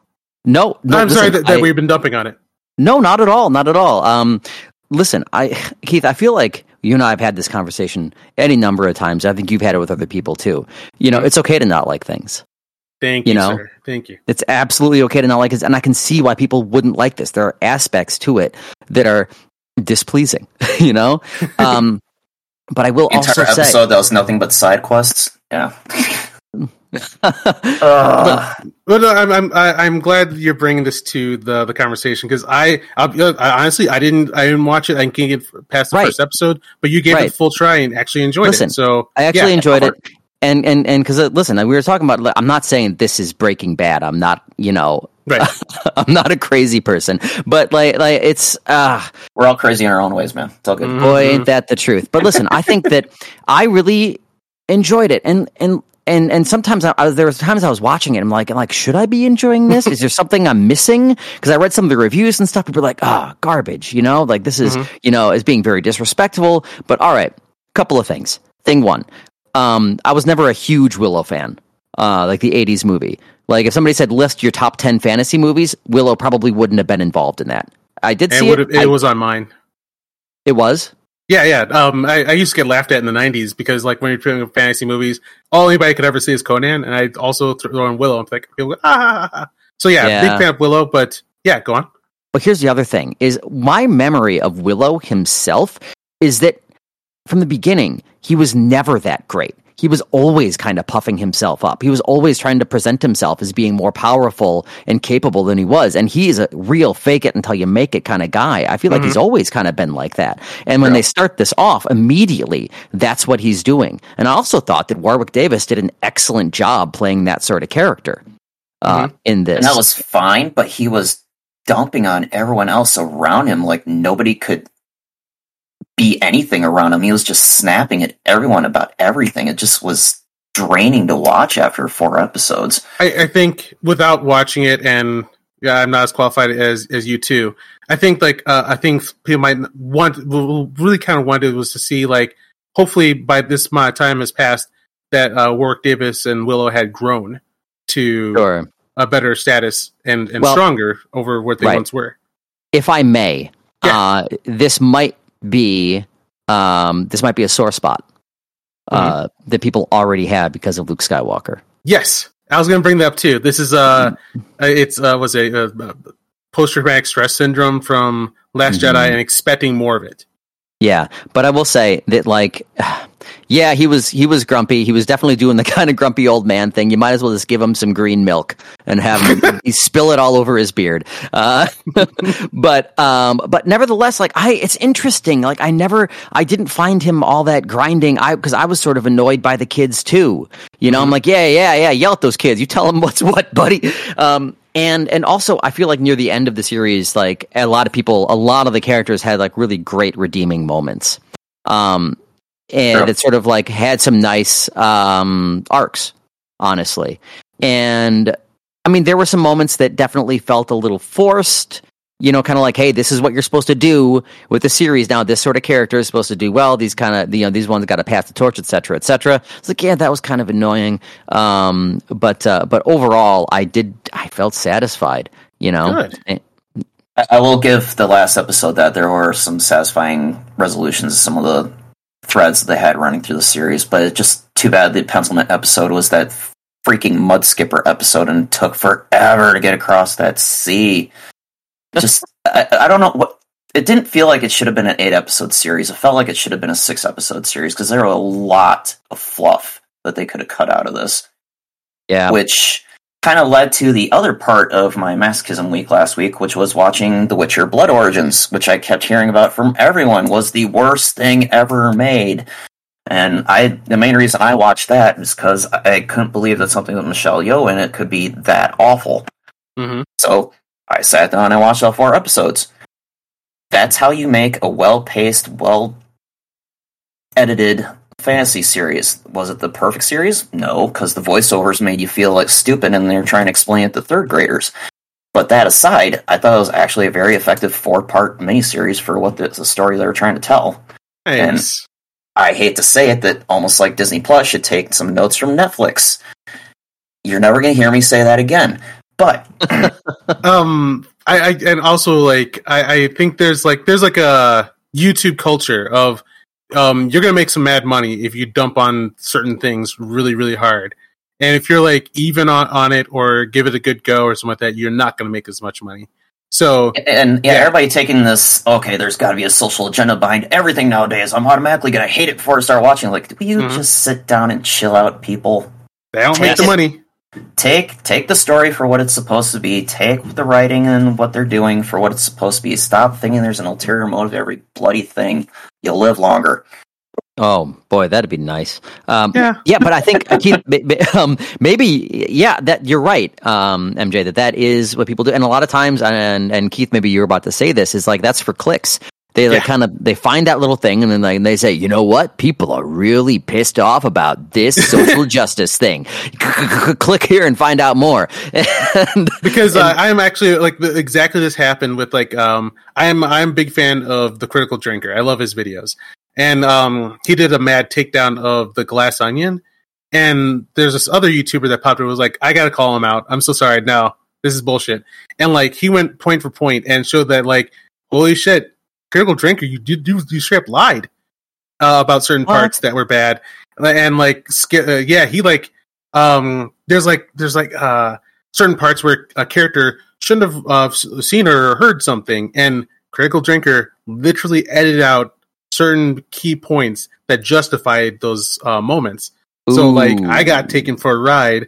No, no, I'm listen, sorry that, that I, we've been dumping on it. No, not at all, not at all. Um, listen, I Keith, I feel like you and I have had this conversation any number of times. I think you've had it with other people too. You know, mm-hmm. it's okay to not like things. Thank you, you know? Sir. Thank you. It's absolutely okay to not like it, and I can see why people wouldn't like this. There are aspects to it that are displeasing. you know, um, but I will the also entire say episode that was nothing but side quests. Yeah. uh. But, no, I'm I'm I'm glad you're bringing this to the the conversation because I, I honestly I didn't I didn't watch it. I can't get past the right. first episode, but you gave right. it a full try and actually enjoyed Listen, it. So I actually yeah, enjoyed it. And and and because uh, listen, we were talking about. I'm not saying this is Breaking Bad. I'm not. You know, Right. I'm not a crazy person, but like, like it's uh we're all crazy in our own ways, man. It's all good. Mm-hmm. Boy, ain't that the truth. But listen, I think that I really enjoyed it, and and and and sometimes I, there was times I was watching it. I'm like, I'm like, should I be enjoying this? is there something I'm missing? Because I read some of the reviews and stuff. People were like, ah, oh, garbage. You know, like this is mm-hmm. you know is being very disrespectful. But all right, couple of things. Thing one, um, I was never a huge Willow fan. Uh, like the '80s movie. Like if somebody said list your top ten fantasy movies, Willow probably wouldn't have been involved in that. I did see it. It, it was on mine. It was. Yeah, yeah. Um, I, I, used to get laughed at in the '90s because, like, when you're doing fantasy movies, all anybody could ever see is Conan, and I also throw in Willow. I'm like, people go, ah. So yeah, yeah, big fan of Willow, but yeah, go on. But here's the other thing: is my memory of Willow himself is that from the beginning he was never that great he was always kind of puffing himself up. He was always trying to present himself as being more powerful and capable than he was. And he's a real fake it until you make it kind of guy. I feel like mm-hmm. he's always kind of been like that. And when yeah. they start this off, immediately that's what he's doing. And I also thought that Warwick Davis did an excellent job playing that sort of character uh, mm-hmm. in this. And that was fine, but he was dumping on everyone else around him like nobody could be anything around him. He was just snapping at everyone about everything. It just was draining to watch after four episodes. I, I think without watching it, and yeah, I'm not as qualified as as you two. I think like uh, I think people might want really kind of wanted was to see like hopefully by this amount of time has passed that uh, Warwick Davis and Willow had grown to sure. a better status and and well, stronger over what they right. once were. If I may, yeah. uh, this might be um, this might be a sore spot uh, mm-hmm. that people already have because of Luke Skywalker. Yes. I was going to bring that up too. This is uh, it's uh, was a, uh post traumatic stress syndrome from Last mm-hmm. Jedi and expecting more of it. Yeah, but I will say that like yeah, he was he was grumpy. He was definitely doing the kind of grumpy old man thing. You might as well just give him some green milk and have him spill it all over his beard. Uh, but um, but nevertheless, like I, it's interesting. Like I never, I didn't find him all that grinding. I because I was sort of annoyed by the kids too. You know, mm-hmm. I'm like, yeah, yeah, yeah, yell at those kids. You tell them what's what, buddy. Um, and and also I feel like near the end of the series, like a lot of people, a lot of the characters had like really great redeeming moments. Um, and it sort of like had some nice um, arcs, honestly. And I mean, there were some moments that definitely felt a little forced. You know, kind of like, hey, this is what you're supposed to do with the series. Now, this sort of character is supposed to do well. These kind of, you know, these ones got to pass the torch, etc., etc. It's like, yeah, that was kind of annoying. Um, but uh, but overall, I did, I felt satisfied. You know, Good. And, I will give the last episode that there were some satisfying resolutions. Some of the threads that they had running through the series, but it's just too bad the pencilment episode was that freaking mud skipper episode and took forever to get across that sea. Just I, I don't know what it didn't feel like it should have been an eight episode series. It felt like it should have been a six episode series because there were a lot of fluff that they could have cut out of this. Yeah. Which kind of led to the other part of my masochism week last week, which was watching The Witcher Blood Origins, which I kept hearing about from everyone was the worst thing ever made. And I, the main reason I watched that is because I couldn't believe that something with Michelle Yeoh in it could be that awful. Mm-hmm. So I sat down and watched all four episodes. That's how you make a well-paced, well edited fantasy series. Was it the perfect series? No, because the voiceovers made you feel like stupid and they're trying to explain it to third graders. But that aside, I thought it was actually a very effective four part miniseries for what the, the story they were trying to tell. Nice. And I hate to say it, that almost like Disney Plus should take some notes from Netflix. You're never going to hear me say that again. But um, I, I and also like I, I think there's like there's like a YouTube culture of um, you're gonna make some mad money if you dump on certain things really, really hard. And if you're like even on, on it or give it a good go or something like that, you're not gonna make as much money. So and yeah, yeah. everybody taking this. Okay, there's got to be a social agenda behind everything nowadays. I'm automatically gonna hate it before I start watching. Like, will you mm-hmm. just sit down and chill out, people? They don't take make the it, money. Take take the story for what it's supposed to be. Take the writing and what they're doing for what it's supposed to be. Stop thinking there's an ulterior motive to every bloody thing. You'll live longer. Oh boy, that'd be nice. Um, yeah, yeah, but I think Keith, um, maybe yeah, that you're right, um, MJ. That that is what people do, and a lot of times, and and Keith, maybe you're about to say this is like that's for clicks. They like yeah. kind of they find that little thing and then they, they say, you know what? People are really pissed off about this social justice thing. Click here and find out more. and, because uh, I am actually like exactly this happened with like um I'm I'm a big fan of the Critical Drinker. I love his videos, and um he did a mad takedown of the Glass Onion. And there's this other YouTuber that popped up was like, I gotta call him out. I'm so sorry. No, this is bullshit. And like he went point for point and showed that like, holy shit, critical drinker, you did you, you straight up lied uh, about certain what? parts that were bad, and like uh, yeah, he like um there's like there's like uh certain parts where a character shouldn't have uh, seen or heard something, and critical drinker literally edited out certain key points that justified those uh, moments. Ooh. So like I got taken for a ride,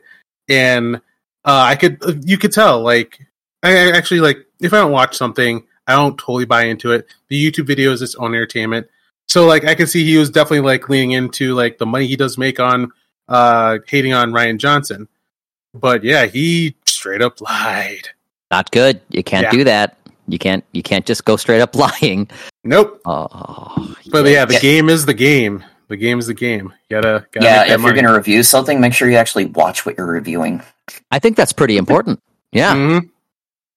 and uh, I could uh, you could tell like I actually like if I don't watch something I don't totally buy into it. The YouTube video is its own entertainment. So like I can see he was definitely like leaning into like the money he does make on uh hating on Rian Johnson. But yeah, he straight up lied. Not good. You can't yeah. do that. You can't you can't just go straight up lying. Nope. Oh, but yeah, the yeah. game is the game. The game is the game. You gotta, gotta yeah. If money. you're gonna review something, make sure you actually watch what you're reviewing. I think that's pretty important. Yeah. Mm-hmm.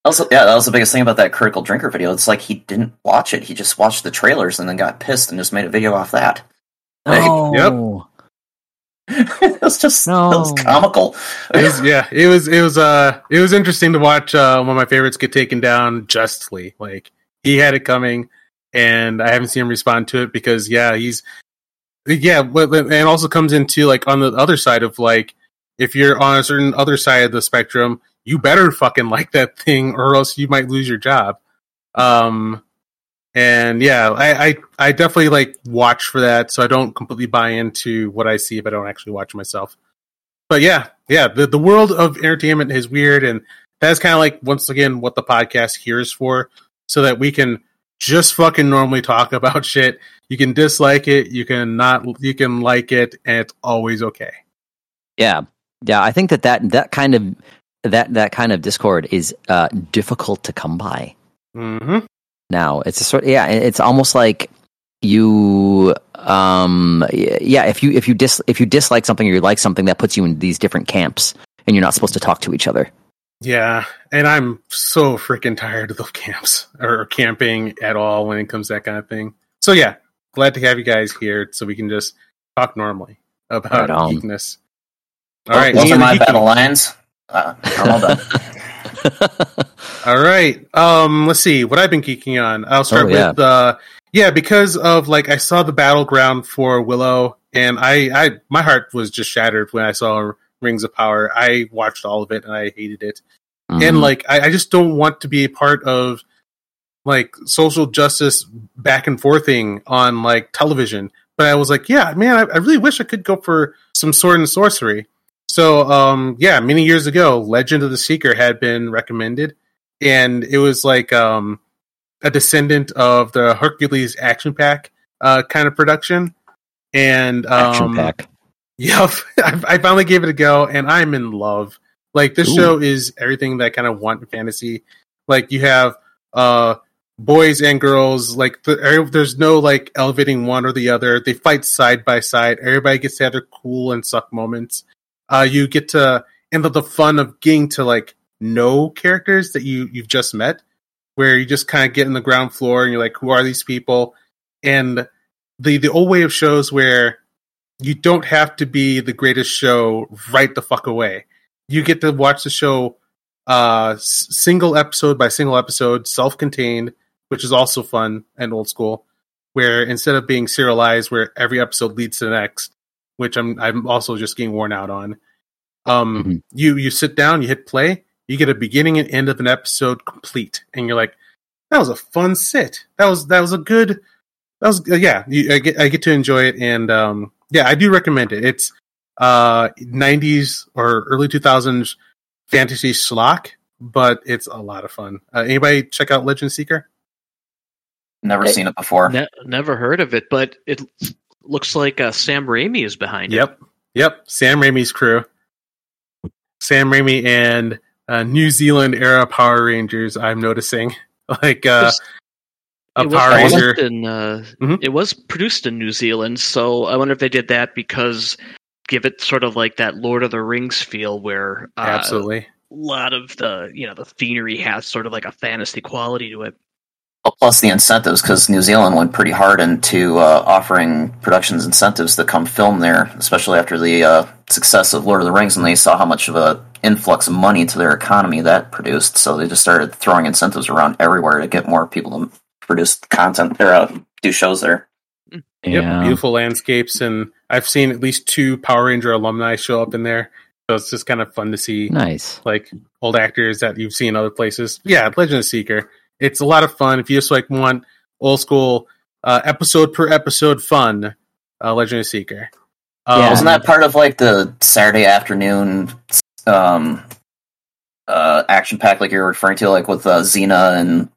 Also, yeah, that was the biggest thing about that critical drinker video. It's like he didn't watch it; he just watched the trailers and then got pissed and just made a video off that. Like, oh. Yep. it was just no. it was comical. it was, yeah, it was it was uh it was interesting to watch uh, one of my favorites get taken down justly. Like he had it coming, and I haven't seen him respond to it because yeah, he's yeah, and also comes into like on the other side of like if you're on a certain other side of the spectrum, you better fucking like that thing, or else you might lose your job. Um, and yeah, I, I, I definitely like watch for that, so I don't completely buy into what I see if I don't actually watch myself. But yeah, yeah, the the world of entertainment is weird, and that's kind of like once again what the podcast here is for, so that we can just fucking normally talk about shit. You can dislike it, you can not, you can like it, and it's always okay. Yeah, yeah. I think that that that kind of that that kind of discord is uh, difficult to come by. Mm-hmm. Now it's a sort. Yeah, it's almost like you um yeah if you if you dis if you dislike something or you like something that puts you in these different camps and you're not supposed to talk to each other yeah and i'm so freaking tired of those camps or camping at all when it comes to that kind of thing so yeah glad to have you guys here so we can just talk normally about Right geekness all right Those are my battle lines. Uh, I'm all done. All right. Um, let's see what I've been geeking on. I'll start Oh, yeah. with uh yeah, because of like I saw the battleground for Willow and I I my heart was just shattered when I saw Rings of Power. I watched all of it and I hated it. And Mhm. like I, I just don't want to be a part of like social justice back and forthing on like television. But I was like, yeah, man, I, I really wish I could go for some sword and sorcery. So um yeah, many years ago, Legend of the Seeker had been recommended and it was like um a descendant of the Hercules action pack uh kind of production. And um action pack Yep, I, I finally gave it a go, and I'm in love. Like this Ooh. show is everything that I kind of want in fantasy. Like you have uh boys and girls. Like the, er- there's no like elevating one or the other. They fight side by side. Everybody gets to have their cool and suck moments. Uh, you get to and the, the fun of getting to like know characters that you you've just met, where you just kind of get in the ground floor and you're like, who are these people? And the the old way of shows where you don't have to be the greatest show right the fuck away. You get to watch the show uh single episode by single episode, self-contained, which is also fun and old school. Where instead of being serialized, where every episode leads to the next, which I'm I'm also just getting worn out on. Um, Mhm. you you sit down, you hit play, you get a beginning and end of an episode complete, and you're like, that was a fun sit. That was that was a good. That was uh, yeah. You, I get I get to enjoy it, and um, yeah, I do recommend it. It's uh 90s or early 2000s fantasy schlock, but it's a lot of fun. Uh, anybody check out Legend Seeker? Never seen it before. Ne- never heard of it, but it looks like uh, Sam Raimi is behind it. Yep, yep. Sam Raimi's crew. Sam Raimi and uh, New Zealand era Power Rangers. I'm noticing like uh, a it Power Ranger. in uh, Mhm. it was produced in New Zealand, so I wonder if they did that because give it sort of like that Lord of the Rings feel, where uh, Absolutely. a lot of the you know the scenery has sort of like a fantasy quality to it. Well, Plus the incentives, because New Zealand went pretty hard into uh, offering productions incentives to come film there, especially after the uh, success of Lord of the Rings, and they saw how much of a influx of money to their economy that produced. So they just started throwing incentives around everywhere to get more people to produce content or uh, do shows there. Yep, yeah beautiful landscapes, and I've seen at least two Power Ranger alumni show up in there. So it's just kind of fun to see nice like old actors that you've seen other places. Yeah, Legend of Seeker. It's a lot of fun. If you just like want old school uh, episode per episode fun, uh, Legend of Seeker. Um, Yeah. Wasn't that part of like the Saturday afternoon um, uh, action pack, like you're referring to, like with uh, Xena and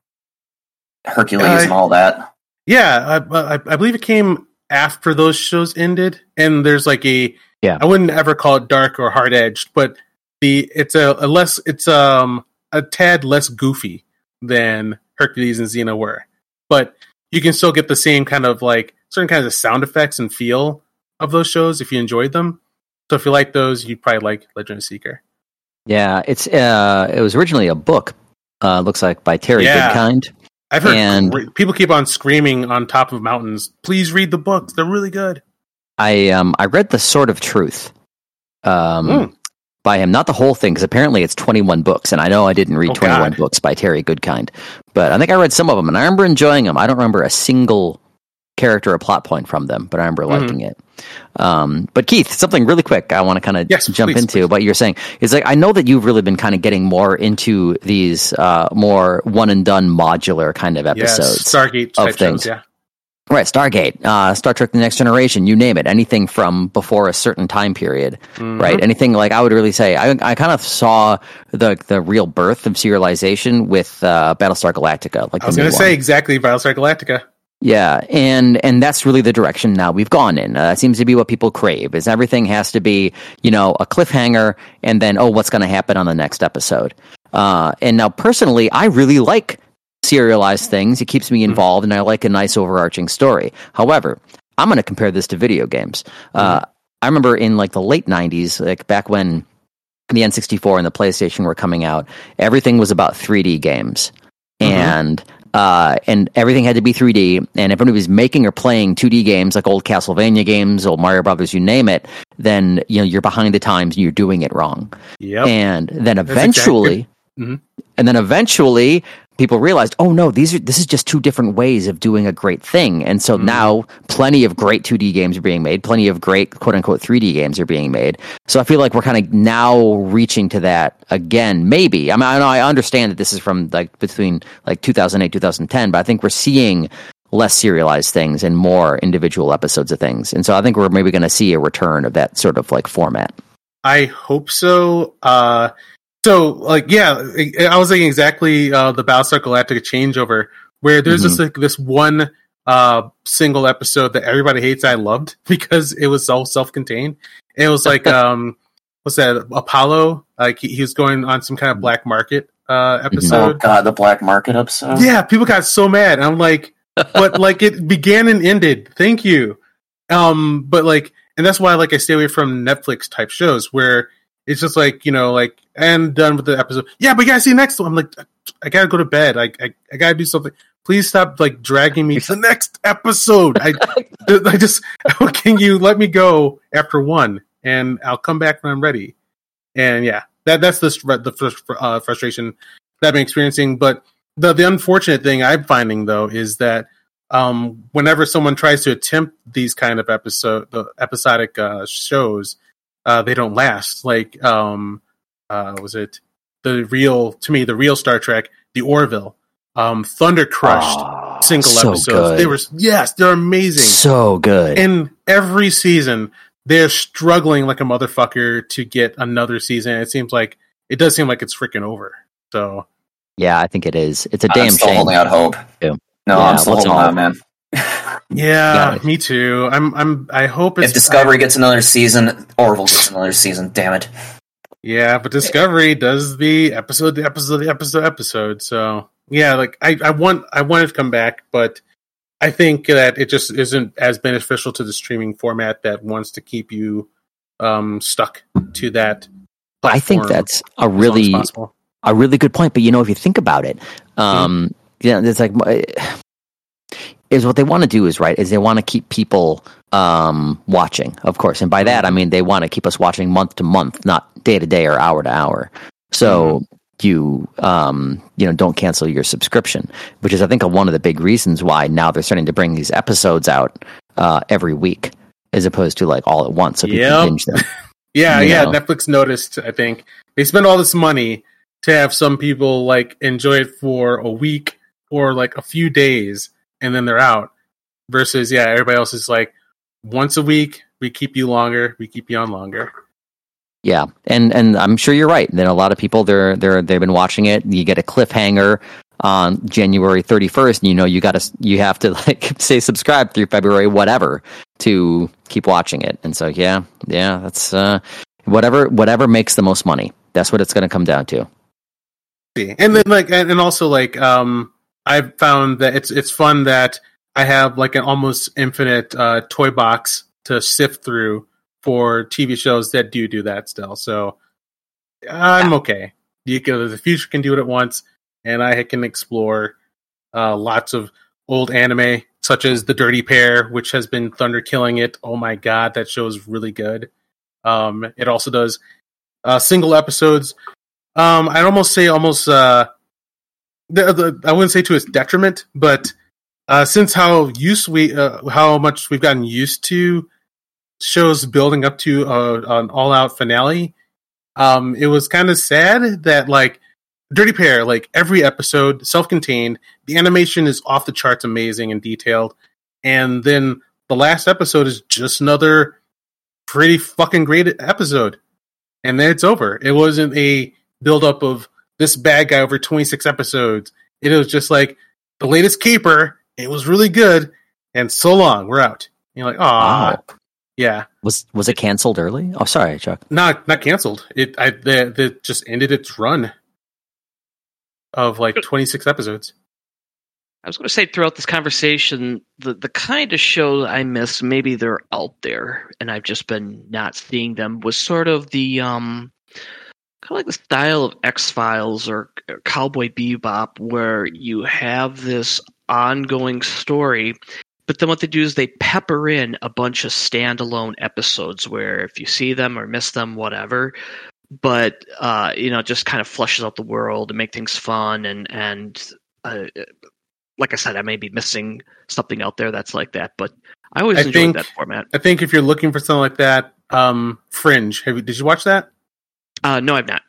Hercules Uh, and all that? Yeah, I, I, I believe it came after those shows ended, and there's like a Yeah. I wouldn't ever call it dark or hard edged, but the it's a, a less it's um a tad less goofy than Hercules and Xena were, but you can still get the same kind of like certain kinds of sound effects and feel of those shows if you enjoyed them. So if you like those, you'd probably like Legend of Seeker. yeah it's uh it was originally a book uh looks like by terry Yeah. goodkind I've heard And- people keep on screaming on top of mountains. Please read the books; they're really good. i um i read the sword of truth um Hmm. By him not the whole thing because apparently it's 21 books and i know i didn't read Oh, 21 God. books by terry goodkind but i think i read some of them and i remember enjoying them i don't remember a single character or plot point from them, but I remember mm-hmm. liking it. Um, but Keith, something really quick I want to kind of yes, jump please, into please. what you're saying is like I know that you've really been kind of getting more into these uh, more one and done modular kind of episodes, yes, Stargate of things. Shows, yeah. Right, Stargate, uh, Star Trek: The Next Generation, you name it, anything from before a certain time period, mm-hmm. right? Anything like I would really say, I, I kind of saw the the real birth of serialization with uh, Battlestar Galactica. Like I was going to say exactly Battlestar Galactica. Yeah, and and that's really the direction now we've gone in. Uh, that seems to be what people crave. Is everything has to be you know a cliffhanger, and then oh, what's going to happen on the next episode? Uh, and now, personally, I really like serialized things. It keeps me mm-hmm. involved, and I like a nice overarching story. However, I'm going to compare this to video games. Uh, mm-hmm. I remember in like the late '90s, like back when the N64 and the PlayStation were coming out, everything was about 3D games. Mm-hmm. And uh, and everything had to be 3D. And if anybody was making or playing 2D games like old Castlevania games, old Mario Brothers, you name it, then you know you're behind the times and you're doing it wrong. Yep. And then eventually, exactly. mm-hmm. and then eventually, people realized, oh no, these are this is just two different ways of doing a great thing. And so mm now plenty of great 2D games are being made, plenty of great quote unquote 3D games are being made. So I feel like we're kind of now reaching to that again. Maybe. I mean I know I understand that this is from like between like 2008 2010, but I think we're seeing less serialized things and more individual episodes of things. And so I think we're maybe going to see a return of that sort of like format. I hope so. Uh so, like, yeah, I was thinking exactly uh, the Battlestar Galactica changeover, where there's mm-hmm. just like this one uh, single episode that everybody hates. I loved because it was all self-contained. It was like, um, what's that? Apollo? Like he, he, was going on some kind of black market uh, mm-hmm. episode. Oh God, the black market episode. Yeah, people got so mad. I'm like, but like it began and ended. Thank you. Um, but like, and that's why like I stay away from Netflix type shows where it's just like you know like and done with the episode. Yeah but you gotta see the next one. I'm like i gotta go to bed. I i, I gotta do something. Please stop like dragging me to the next episode. I i just can you let me go after one? And i'll come back when i'm ready. And yeah that that's the the uh, frustration that i'm experiencing. But the the unfortunate thing i'm finding though is that um whenever someone tries to attempt these kind of episode the episodic uh shows uh, they don't last. Like, um, uh, was it the real to me the real Star Trek, the Orville, um, Thunder Crushed oh, single so episodes. Good. They were yes, they're amazing, so good. And every season they're struggling like a motherfucker to get another season. It seems like it does seem like it's freaking over. So yeah, I think it is. It's a damn I'm still shame. Holding out hope. No, yeah, I'm still holding out, man. yeah, me too. I'm. I'm. I hope if Discovery I, gets another season, Orville gets another season. Damn it. Yeah, but Discovery does the episode, the episode, the episode, episode. So yeah, like I, I want, I want it to come back, but I think that it just isn't as beneficial to the streaming format that wants to keep you um, stuck to that. I think that's a really, a really good point. But you know, if you think about it, um, mm-hmm. yeah, it's like is what they want to do is right is they want to keep people um, watching, of course, and by that I mean they want to keep us watching month to month, not day to day or hour to hour. So mm-hmm. you um, you know don't cancel your subscription, which is I think one of the big reasons why now they're starting to bring these episodes out uh, every week as opposed to like all at once, so people yep. binge them. yeah, yeah. Know? Netflix noticed. I think they spend all this money to have some people like enjoy it for a week or like a few days and then they're out. Versus, yeah, everybody else is like once a week. We keep you longer. We keep you on longer. Yeah, and and I'm sure you're right. Then a lot of people they're they're they've been watching it. You get a cliffhanger on January 31st, and you know you got to you have to like say subscribe through February whatever to keep watching it. And so yeah, yeah, that's uh, whatever whatever makes the most money. That's what it's going to come down to. And then like and also like um I've found that it's it's fun that I have like an almost infinite uh, toy box to sift through for TV shows that do do that still. So I'm okay. You can, the future can do it at once, and I can explore uh, lots of old anime such as The Dirty Pair, which has been thunder killing it. Oh my god, that show is really good. Um, it also does uh, single episodes. Um, I'd almost say almost uh, the, the, I wouldn't say to its detriment, but uh, since how used we uh, how much we've gotten used to shows building up to uh, an all out finale, um, it was kind of sad that like Dirty Pair, like every episode, self contained, the animation is off the charts, amazing and detailed, and then the last episode is just another pretty fucking great episode, and then it's over. It wasn't a build up of this bad guy over twenty six episodes. It was just like the latest caper. It was really good, and so long, we're out. And you're like, oh, Wow. yeah, Was was it canceled early? Oh, sorry, Chuck. not not canceled. It I the, the just ended its run of like twenty six episodes. I was going to say throughout this conversation, the the kind of show I miss, maybe they're out there and I've just been not seeing them, was sort of the um kind of like the style of X Files or, Cowboy Bebop, where you have this ongoing story, but then what they do is they pepper in a bunch of standalone episodes where if you see them or miss them, whatever. But uh, you know, it just kind of flushes out the world and make things fun and and uh, like I said, I may be missing something out there that's like that, but I always I enjoyed think- that format. I think if you're looking for something like that, um, Fringe. Have you, did you watch that? Uh, no, I've not.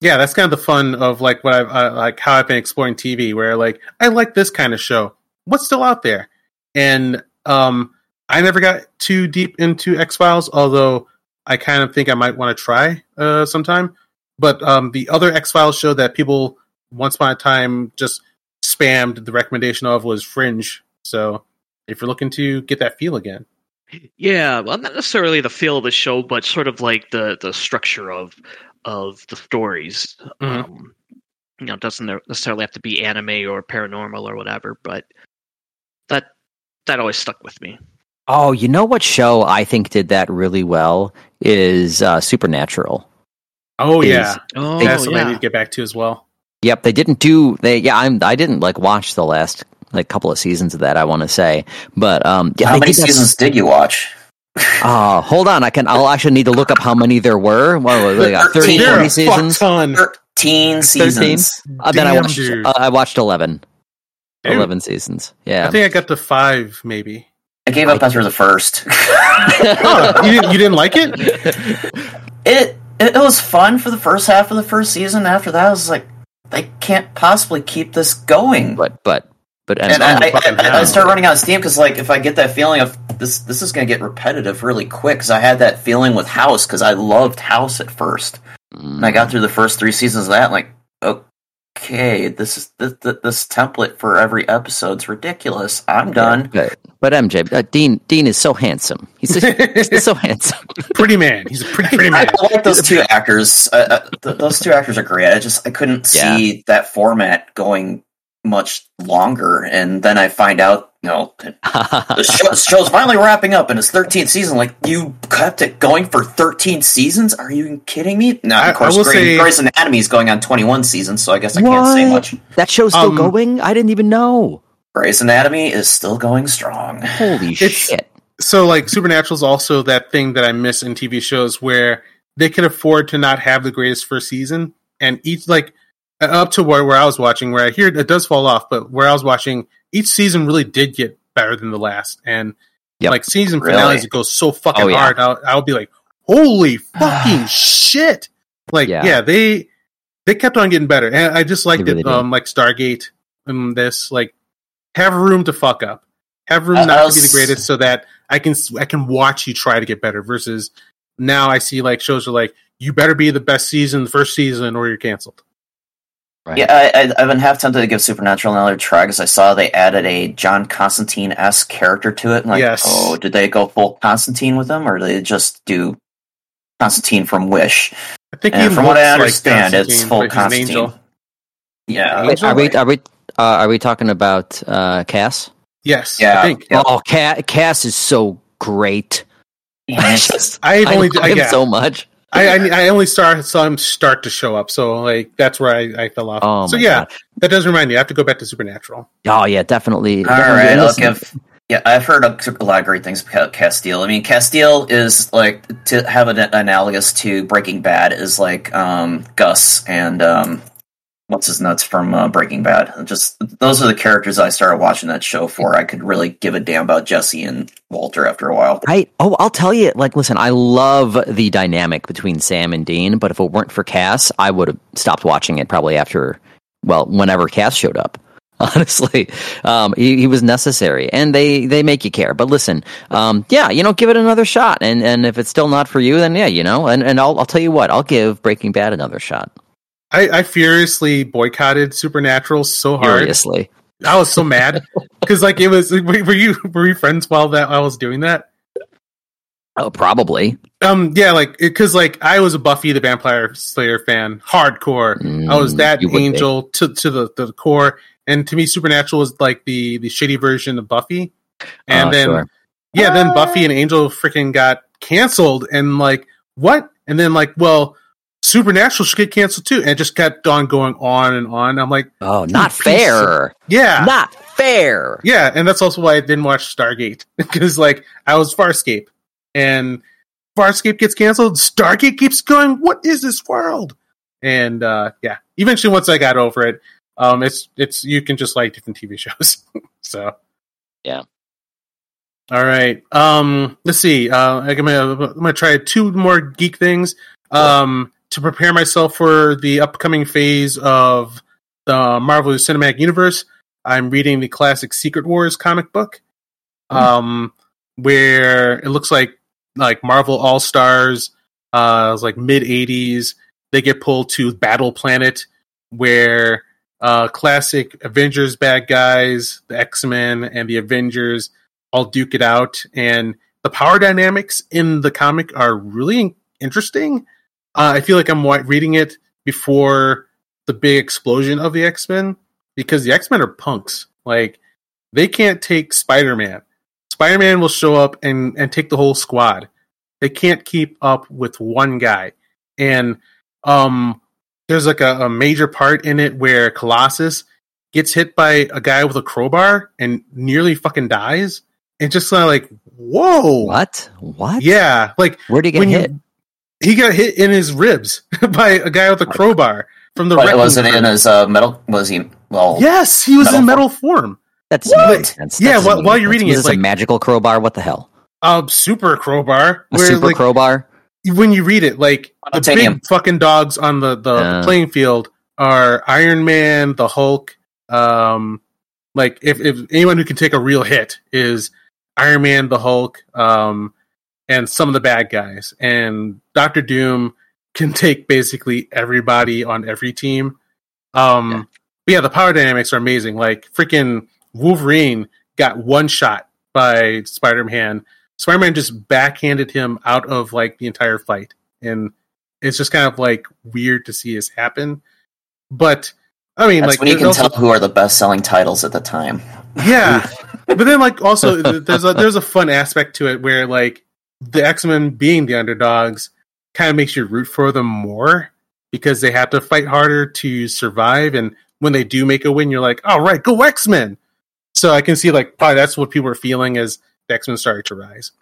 Yeah, that's kind of the fun of like what I've uh, like how I've been exploring TV, where like I like this kind of show. What's still out there? And um, I never got too deep into X Files, although I kind of think I might want to try uh, sometime. But um, the other X Files show that people once upon a time just spammed the recommendation of was Fringe. So if you're looking to get that feel again, Yeah, well, not necessarily the feel of the show, but sort of like the the structure of of the stories. Mhm. Um, you know, it doesn't necessarily have to be anime or paranormal or whatever, but that that always stuck with me. Oh, you know what show I think did that really well is uh, Supernatural. oh Is- yeah, Oh, that's something I yeah. need to get back to as well. Yep, they didn't do they. Yeah, I'm. I didn't like watch the last like couple of seasons of that. I want to say, but um, yeah, How many seasons did you watch? Oh, hold on. I can. I'll actually need to look up how many there were. What was it, like, uh, 30, Thirteen. There are 40 a fuck seasons. ton. Thirteen seasons. Uh, then I watched. Uh, I watched eleven. Dude. Eleven seasons. Yeah. I think I got to five, maybe. I gave up after the first. Oh, you didn't, you didn't like it? it it was fun for the first half of the first season. After that, I was like, they can't possibly keep this going. but but but and and, I, I, I, I start running out of steam because, like, if I get that feeling of this, this is going to get repetitive really quick. Because I had that feeling with House because I loved House at first, and I got through the first three seasons of that. And like, okay, this is this, this template for every episode's ridiculous. I'm done. But, but MJ uh, Dean Dean is so handsome. He's, he's so handsome. Pretty man. He's a pretty pretty man. I like those two actors. Uh, uh, th- those two actors are great. I just I couldn't see that format going much longer, and then I find out, you know, the show, show's finally wrapping up in its 13th season. Like you kept it going for 13 seasons? Are you kidding me? No, I- of course, I will Grey, say- Grey's Anatomy is going on 21 seasons, so I guess I can't say much. That show's still Um, going. I didn't even know. Grey's Anatomy is still going strong. Holy It's- shit! So like Supernatural is also that thing that I miss in TV shows where they can afford to not have the greatest first season, and each like Uh, up to where, where I was watching, where I hear it does fall off, but where I was watching, each season really did get better than the last, and Yep. like season Really? finales, it goes so fucking Oh, yeah. hard. I'll, I'll be like, holy fucking shit! Like Yeah. yeah. they they kept on getting better, and I just liked really it. did. Um, like Stargate and this, like have room to fuck up, have room I- not I to be the greatest, so that I can I can watch you try to get better. Versus now, I see like shows are like you better be the best season, the first season, or you're canceled. Right. Yeah, I, I, I've been half tempted to give Supernatural another try because I saw they added a John Constantine esque character to it. And like, Yes. oh, did they go full Constantine with them, or did they just do Constantine from Wish? I think And from what I looks like understand, it's full but an Constantine. angel. Yeah, Wait, are we are we uh, are we talking about uh, Cass? Yes, Yeah. I think Yep. Oh, Cass, Cass is so great. I Yes. I've I only love I, him yeah, so much. I, I I only start saw him start to show up, so like that's where I, I fell off. Oh so yeah, God. that does remind me. I have to go back to Supernatural. Oh yeah, definitely. All definitely. right, I'll give. Yeah, I've heard a, a lot of great things about Castiel. I mean, Castiel is like to have an analogous to Breaking Bad is like um, Gus and um, what's his nuts from uh, Breaking Bad. Just those are the characters I started watching that show for. I could really give a damn about Jesse and Walter after a while. Right? Oh, I'll tell you. Like, listen, I love the dynamic between Sam and Dean, but if it weren't for Cass, I would have stopped watching it probably after, well, whenever Cass showed up. Honestly, um, he, he, was necessary, and they they make you care. But listen, um, yeah, you know, give it another shot, and and if it's still not for you, then yeah, you know, and and I'll I'll tell you what, I'll give Breaking Bad another shot. I, I furiously boycotted Supernatural so hard. Furiously. I was so mad because like it was. Were you were you friends while that I was doing that? Oh, probably. Um, yeah, like because like I was a Buffy the Vampire Slayer fan, hardcore. Mm, I was mm, that angel to to the, the core, and to me, Supernatural was like the the shitty version of Buffy. And oh, then, sure. yeah, then Buffy and Angel freaking got canceled, and like what? And then like, well, Supernatural should get canceled too, and it just kept on going on and on. I'm like, oh, not fair. Yeah, not fair. Yeah, and that's also why I didn't watch Stargate because like I was Farscape, and Farscape gets canceled. Stargate keeps going. What is this world? And uh, yeah, eventually once I got over it, um, it's it's you can just like different TV shows. so yeah. All right. Um, let's see. Uh, I'm gonna I'm gonna try two more geek things. Um, to prepare myself for the upcoming phase of the Marvel Cinematic Universe, I'm reading the classic Secret Wars comic book, mm. um, where it looks like like Marvel All Stars, uh, like mid '80s. They get pulled to Battle Planet, where uh, classic Avengers bad guys, the X Men, and the Avengers all duke it out, and the power dynamics in the comic are really interesting. Uh, I feel like I'm reading it before the big explosion of the X Men because the X Men are punks. Like they can't take Spider Man. Spider Man will show up and and take the whole squad. They can't keep up with one guy. And um, there's like a, a major part in it where Colossus gets hit by a guy with a crowbar and nearly fucking dies. And just kind of like, whoa, what? What? Yeah, like where did he get hit? You, he got hit in his ribs by a guy with a crowbar from the. But was it in his uh, metal? Was he? Well, yes, he was metal in metal form. form. That's, what? that's yeah. while, while, you're reading it, it's like a magical crowbar. What the hell? A super crowbar. A super like, crowbar. When you read it, like the big fucking dogs on the the uh, playing field are Iron Man, the Hulk. Um, like if if anyone who can take a real hit is Iron Man, the Hulk. Um, and some of the bad guys. And Doctor Doom can take basically everybody on every team. Um, yeah. But yeah, the power dynamics are amazing. Like freaking Wolverine got one shot by Spider Man. Spider Man just backhanded him out of like the entire fight, and it's just kind of like weird to see this happen. But I mean, That's like when you can also, tell who are the best selling titles at the time. Yeah, but then like also there's a there's a fun aspect to it where like the X Men being the underdogs kind of makes you root for them more because they have to fight harder to survive. And when they do make a win, you're like, all right, go X Men. So I can see like probably that's what people are feeling as the X Men started to rise.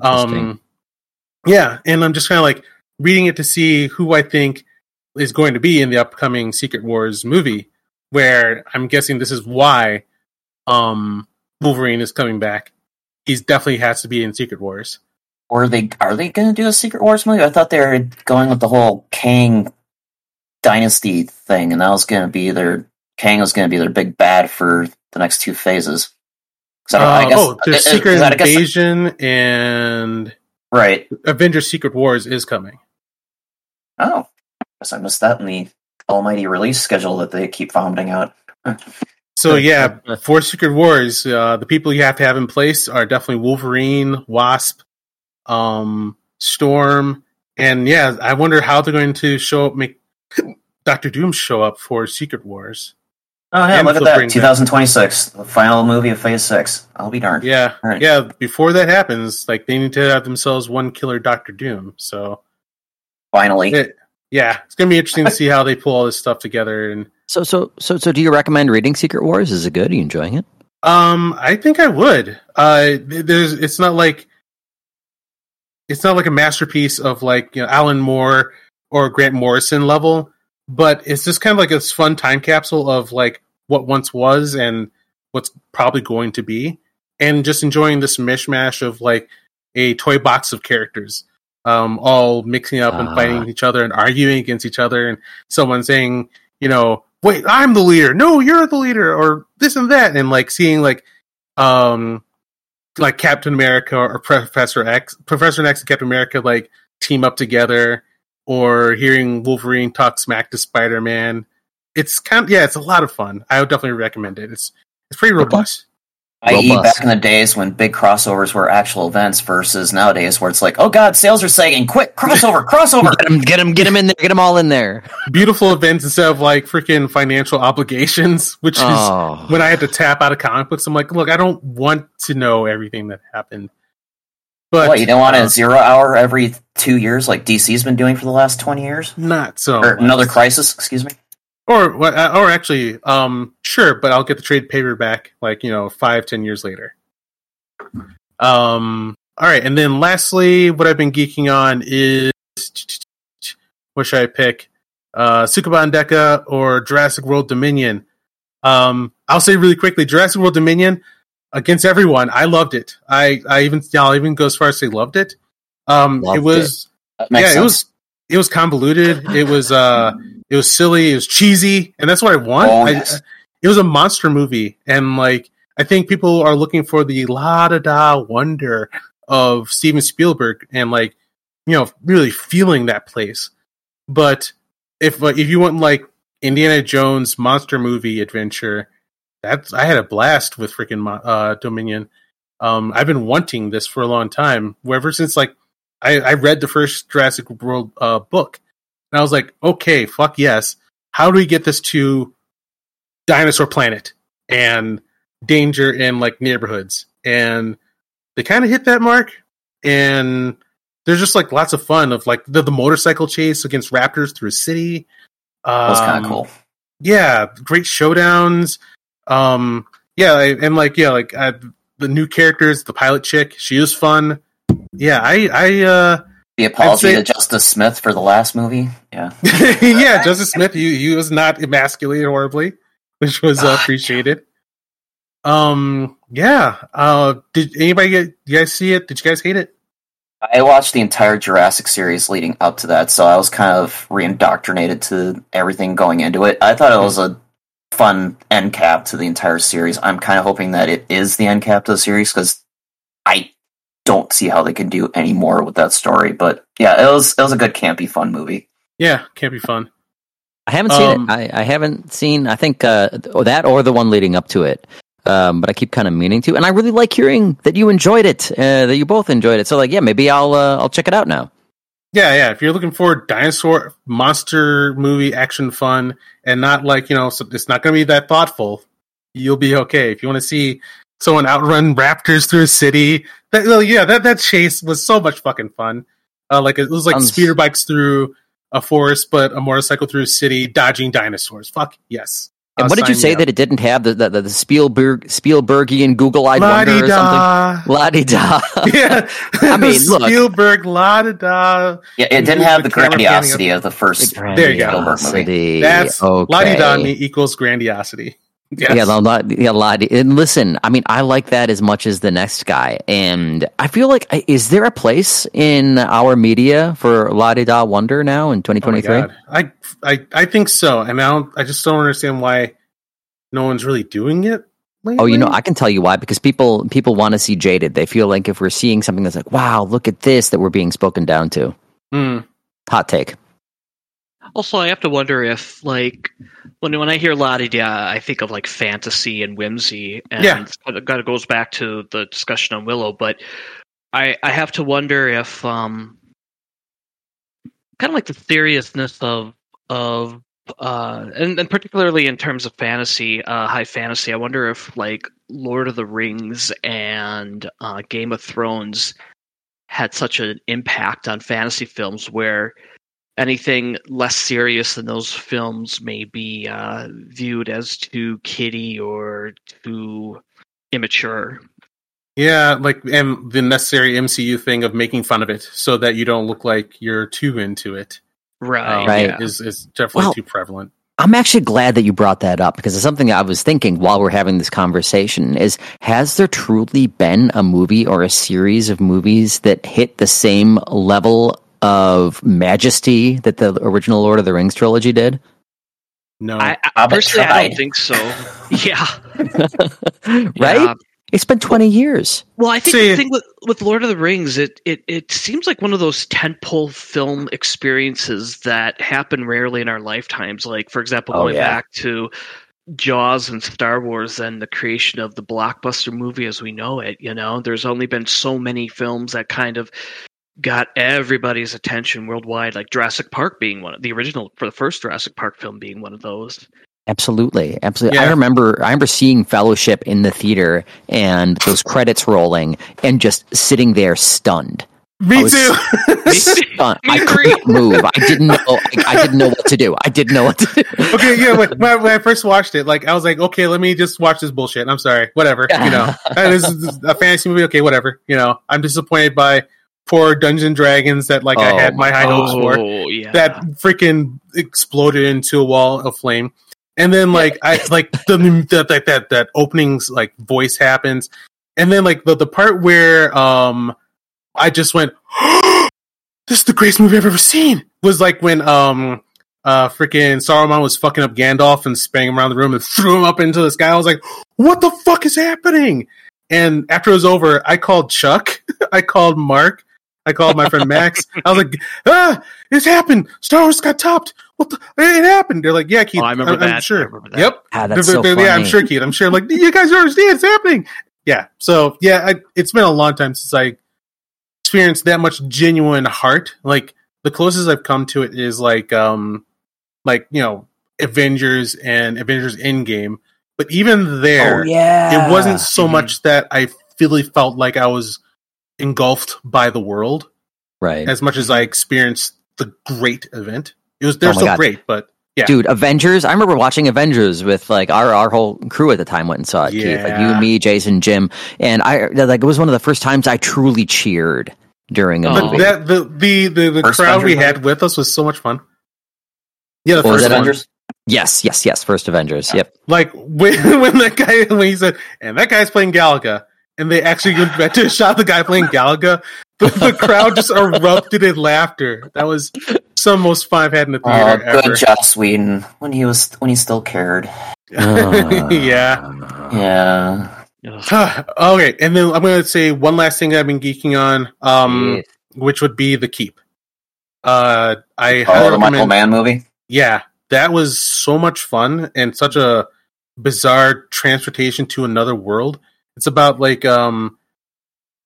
Um, yeah, and I'm just kind of like reading it to see who I think is going to be in the upcoming Secret Wars movie, where I'm guessing this is why um, Wolverine is coming back. He's definitely has to be in Secret Wars. Or are they are they going to do a Secret Wars movie? I thought they were going with the whole Kang dynasty thing, and that was going to be their Kang was going to be their big bad for the next two phases. Uh, I guess, oh, there's Secret Invasion and right Avengers Secret Wars is coming. Oh, I guess I missed that in the almighty release schedule that they keep vomiting out. so yeah, for Secret Wars, uh, the people you have to have in place are definitely Wolverine, Wasp, um, Storm, and yeah, I wonder how they're going to show up, make Doctor Doom show up for Secret Wars. Oh yeah, look at that! 2026, the final movie of Phase Six. I'll be darned. Yeah, right. yeah. Before that happens, like they need to have themselves one killer Doctor Doom. So finally, it, yeah, it's gonna be interesting to see how they pull all this stuff together. And so, so, so, so, do you recommend reading Secret Wars? Is it good? Are you enjoying it? Um, I think I would. Uh, there's, it's not like it's not like a masterpiece of like you know Alan Moore or Grant Morrison level, but it's just kind of like this fun time capsule of like what once was and what's probably going to be, and just enjoying this mishmash of like a toy box of characters, um, all mixing up and Ah. fighting each other and arguing against each other, and someone saying, you know, wait, I'm the leader. No, you're the leader, or this and that, and like seeing like, um, like Captain America or Professor X, Professor X and Captain America like team up together, or hearing Wolverine talk smack to Spider Man. It's kind of yeah, it's a lot of fun. I would definitely recommend it. It's it's pretty robust. I.e., back in the days when big crossovers were actual events versus nowadays where it's like, oh god, sales are sagging, quick, crossover, crossover. Get him, get him, get him in there, get them all in there. Beautiful events instead of like freaking financial obligations, which is Oh, when I had to tap out of comic books. I'm like, look, I don't want to know everything that happened. But what, you don't want uh, a zero hour every two years like DC's been doing for the last 20 years? not so or much. another crisis, excuse me? Or what- uh, or actually, um, sure, but I'll get the trade paperback like you know five ten years later. Um, all right, and then lastly, what I've been geeking on is what should I pick? Uh, Sukeban Deka or Jurassic World Dominion? Um, I'll say really quickly, Jurassic World Dominion against everyone. I loved it. I I even I'll even go as far as say loved it. Um, Loved it was makes yeah, sense. it was it was convoluted. It was uh it was silly, it was cheesy, and that's what I want. Oh, I- it was a monster movie, and like I think people are looking for the la da da wonder of Steven Spielberg, and like you know really feeling that place. But if if you want like Indiana Jones monster movie adventure, that's I had a blast with freaking uh, Dominion. Um, I've been wanting this for a long time. Ever since like I, I read the first Jurassic World uh, book, and I was like, okay, fuck yes. How do we get this to Dinosaur Planet and danger in like neighborhoods? And they kind of hit that mark, and there's just like lots of fun of like the, the motorcycle chase against raptors through a city. That was kind Um, of cool. yeah, great showdowns. Um, yeah, I- and like yeah, like uh, the new characters, the pilot chick, she was fun. Yeah, I, I, uh, The apology say- to Justice Smith for the last movie. Yeah. yeah, Justice Smith, he, he was not emasculated horribly, which was uh, Ah, appreciated. Um, yeah. Uh, did anybody get? You guys see it? Did you guys hate it? I watched the entire Jurassic series leading up to that, so I was kind of reindoctrinated to everything going into it. I thought it was a fun end cap to the entire series. I'm kind of hoping that it is the end cap to the series because don't see how they can do any more with that story. But yeah, it was it was a good campy fun movie. Yeah, can't fun. I haven't seen Um, it. I, I haven't seen. I think uh, that or the one leading up to it. Um, but I keep kind of meaning to, and I really like hearing that you enjoyed it. Uh, that you both enjoyed it. So like, yeah, maybe I'll uh, I'll check it out now. Yeah, yeah. If you're looking for dinosaur monster movie action fun and not like, you know, so it's not going to be that thoughtful, you'll be okay. If you want to see someone outrun raptors through a city, that, well, yeah, that, that chase was so much fucking fun. Uh, like it was like Sounds- speeder bikes through a forest, but a motorcycle through a city dodging dinosaurs. Fuck yes. And Uh, what did you say up. that it didn't have the the, the Spielberg Spielbergian Google eyed wonder or something? La-di-da. Da. yeah, I mean, look. Spielberg, la da da. Yeah, it didn't have the camera panning grandiosity of the first There you go. Spielberg movie. Grandiosity. That's okay. la di da equals grandiosity. Yes. Yeah, la, la, yeah, la, di- and listen, I mean, I like that as much as the next guy, and I feel like is there a place in our media for La Di Da Wonder now in Oh 2023? God. I, I I think so, and I don't. I just don't understand why no one's really doing it. Lately. oh, you know, I can tell you why because people people want to see Jaded. They feel like if we're seeing something that's like, wow, look at this, that we're being spoken down to. Hmm. Hot take. Also, I have to wonder if, like, when when I hear La Di Da, I think of like fantasy and whimsy, and Yeah. it kind of goes back to the discussion on Willow. But I I have to wonder if, um, kind of like the seriousness of of uh, and, and particularly in terms of fantasy, uh, high fantasy, I wonder if like Lord of the Rings and uh, Game of Thrones had such an impact on fantasy films where anything less serious than those films may be uh, viewed as too kiddie or too immature. Yeah, like and the necessary MCU thing of making fun of it so that you don't look like you're too into it. Right. um, Right. is is definitely Well- too prevalent. I'm actually glad that you brought that up because it's something I was thinking while we're having this conversation is has there truly been a movie or a series of movies that hit the same level of majesty that the original Lord of the Rings trilogy did? No, I, I personally, I don't think so. yeah. right? Yeah. It's been 20 years. Well, I think See- the thing with, with Lord of the Rings, it, it it seems like one of those tentpole film experiences that happen rarely in our lifetimes. Like, for example, Oh, going yeah. back to Jaws and Star Wars and the creation of the blockbuster movie as we know it. You know, there's only been so many films that kind of got everybody's attention worldwide. Like Jurassic Park being one of the original for the first Jurassic Park film being one of those. Absolutely, absolutely. I remember, I remember seeing Fellowship in the theater and those credits rolling, and just sitting there stunned. me I was- too. Stunned. Me I couldn't move. I didn't know. I, I didn't know what to do. I didn't know what to do. okay, yeah. When, when I- when I first watched it, like I was like, okay, let me just watch this bullshit. I'm sorry, whatever. You know, this is a fantasy movie. Okay, whatever. You know, I'm disappointed by poor Dungeon Dragons that like I Oh had my high hopes for. Oh yeah. That freaking exploded into a wall of flame. And then like I like the, the that that that openings like voice happens, and then like the the part where um I just went, this is the greatest movie I've ever seen. Was like when um uh freaking Saruman was fucking up Gandalf and spraying him around the room and threw him up into the sky. I was like, what the fuck is happening? And after it was over, I called Chuck, I called Mark, I called my friend Max. I was like, ah, it's happened. Star Wars got topped. What the? It happened. They're like, yeah, Keith. Oh, I remember I'm, I'm that. sure. I remember that. Yep. Ah, They're- that's so they're- funny. yeah, I'm sure, Keith. I'm sure. Like, you guys don't understand. It's happening. Yeah. So yeah, I, it's been a long time since I experienced that much genuine heart. Like the closest I've come to it is like, um, like you know, Avengers and Avengers Endgame. But even there, Oh yeah, it wasn't so Mhm. much that I really felt like I was engulfed by the world right. as much as I experienced the great event. It was they're Oh still God. great, but yeah. Dude, Avengers. I remember watching Avengers with like our our whole crew at the time went and saw it. Keith, like you, me, Jason, Jim, and I like it was one of the first times I truly cheered during a but movie. that the the the, the crowd we Avengers had with us was so much fun. Yeah, the What first. Avengers? yes, yes, yes. First Avengers. Yep. Like when when that guy when he said, and that guy's playing Galaga, and they actually went to shot the guy playing Galaga, the, the crowd just erupted in laughter. That was some most fun I've had in the Oh, theater ever. good Joss Whedon when he was when he still cared. yeah. Yeah. Okay, and then I'm going to say one last thing I've been geeking on, um, which would be the Keep. Uh, I Oh, the Michael Mann movie. yeah, that was so much fun and such a bizarre transportation to another world. It's about like um,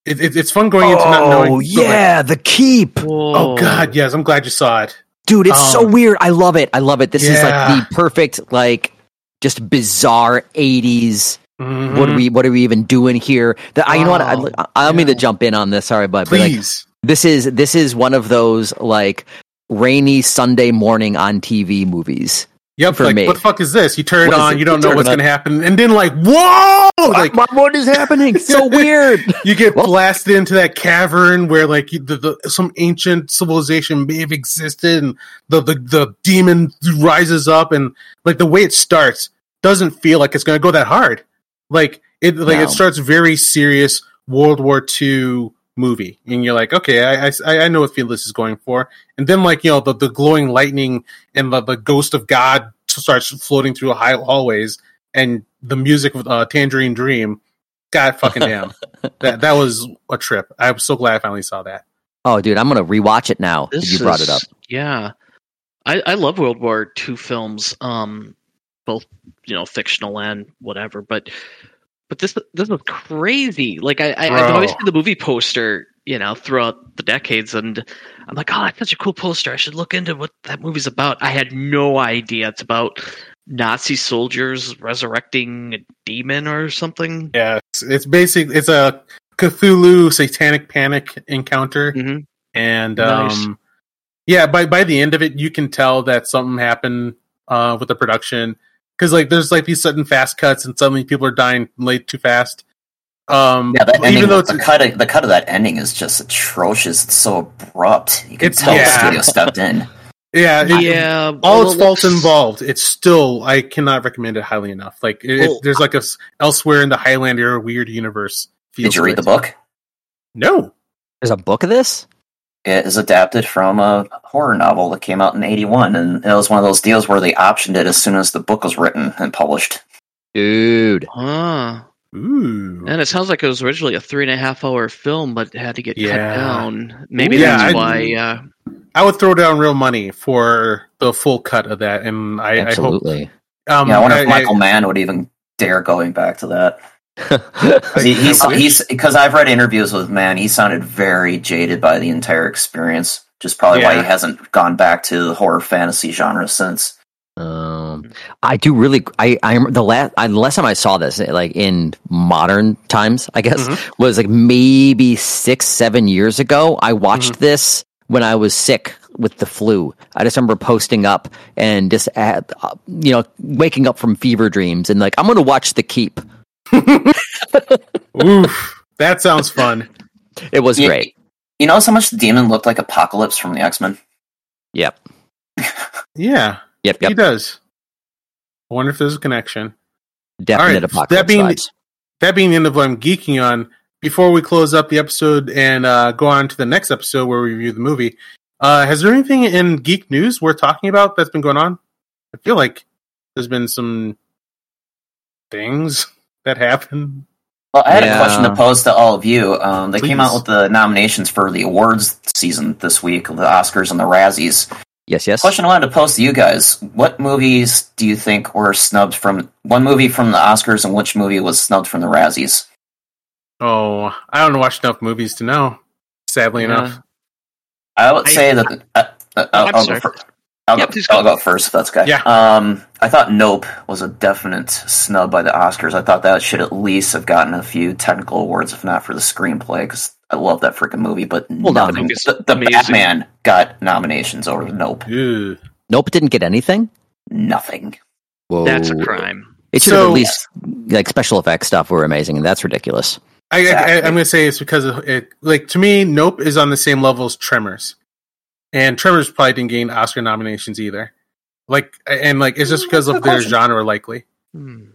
it, it, it's fun going into not knowing. Oh so, like- yeah, the keep, oh God, yes, I'm glad you saw it. dude. It's so Um, weird. I love it. I love it. This is like the perfect like just bizarre '80s. Mhm. What are we? What are we even doing here? The, I, you know what? I, Oh, I, I don't mean to jump in on this. Sorry, bud. But like, Please, this is this is one of those like rainy Sunday morning on TV movies. Yep. for like, me. what the fuck is this? You turn it on, it? you don't You know what's going to happen, and then like, whoa! Like what is happening? So weird. you get Well- blasted into that cavern where like you- the, the some ancient civilization may have existed and the, the the demon rises up and like the way it starts doesn't feel like it's going to go that hard like it like No. it starts very serious world war ii movie and you're like okay i i, I know what feel this is going for and then like you know the, the glowing lightning and the, the ghost of god starts floating through a high hallways and the music of uh, tangerine dream god fucking damn that that was a trip. I'm so glad I finally saw that. Oh, dude, I'm gonna rewatch it now. that This you brought it up. Yeah, I, I love World War II films, um, both you know fictional and whatever. But but this this was crazy. Like I, I I've always seen the movie poster, you know, throughout the decades, and I'm like, oh, that's such a cool poster. I should look into what that movie's about. I had no idea it's about Nazi soldiers resurrecting a demon or something. Yeah, it's, it's basic. It's a Cthulhu Satanic Panic encounter, hmm and Nice. um, yeah, by by the end of it, you can tell that something happened uh, with the production because like there's like these sudden fast cuts, and suddenly people are dying late too fast. Um, Yeah, that ending. even though it's the cut, of, the cut of that ending is just atrocious. It's so abrupt. You can tell yeah. the studio stepped in. Yeah, it- yeah, all its faults involved, it's still I cannot recommend it highly enough. Like it, Well, there's like a s- elsewhere in the Highlander weird universe. feel Did you to read it. the book? No. There's a book of this. It is adapted from a horror novel that came out in '81, and it was one of those deals where they optioned it as soon as the book was written and published. Dude, Huh. Ooh. And it sounds like it was originally a three and a half hour film, but had to get cut down. Maybe Yeah, that's I- why. Uh, I would throw down real money for the full cut of that, and I, I hope. absolutely. Um, yeah, I wonder I- if Michael Mann would even dare going back to that. I- He- he's he's because I've read interviews with Mann. He sounded very jaded by the entire experience. Just probably why he hasn't gone back to the horror fantasy genre since. Um, I do really. I I the last I, the last time I saw this, like in modern times, I guess Mm-hmm. was like maybe six seven years ago. I watched Mm-hmm. this when I was sick with the flu. I just remember posting up and just at, uh, you know waking up from fever dreams and like I'm going to watch The Keep. Oof, that sounds fun. It was You- great. You know how much the demon looked like Apocalypse from the X Men? Yep. Yeah, Yep. he does. I wonder if there's a connection. Definite All right, apocalypse that being- vibes. That being the end of what I'm geeking on, before we close up the episode and uh, go on to the next episode where we review the movie, uh, has there anything in geek news worth talking about that's been going on? I feel like there's been some things that happen. Well, I had Yeah. a question to pose to all of you. Um, they came out with the nominations for the awards season this week, the Oscars and the Razzies. Yes. Yes. Question I wanted to pose to you guys: What movies do you think were snubbed from one movie from the Oscars, and which movie was snubbed from the Razzies? Oh, I don't watch enough movies to know. Sadly Yeah. enough. I would I- say that. Uh, uh, I'll, I'm I'll go sorry. fir- I'll, Yeah, go, please go. I'll go first if that's okay. Yeah. Um, I thought Nope was a definite snub by the Oscars. I thought that should at least have gotten a few technical awards, if not for the screenplay, because I love that freaking movie. But Hold on. nothing- It's the, the. Batman got nominations over Nope. Ew. Nope. Didn't get anything. Nothing. Whoa. that's a crime. It should have at least like special effects stuff were amazing, and that's ridiculous. I, I, Exactly. I'm going to say it's because of it. Like to me, Nope is on the same level as Tremors, and Tremors probably didn't gain Oscar nominations either. Like and like it's just because of their question. genre, likely. Hmm.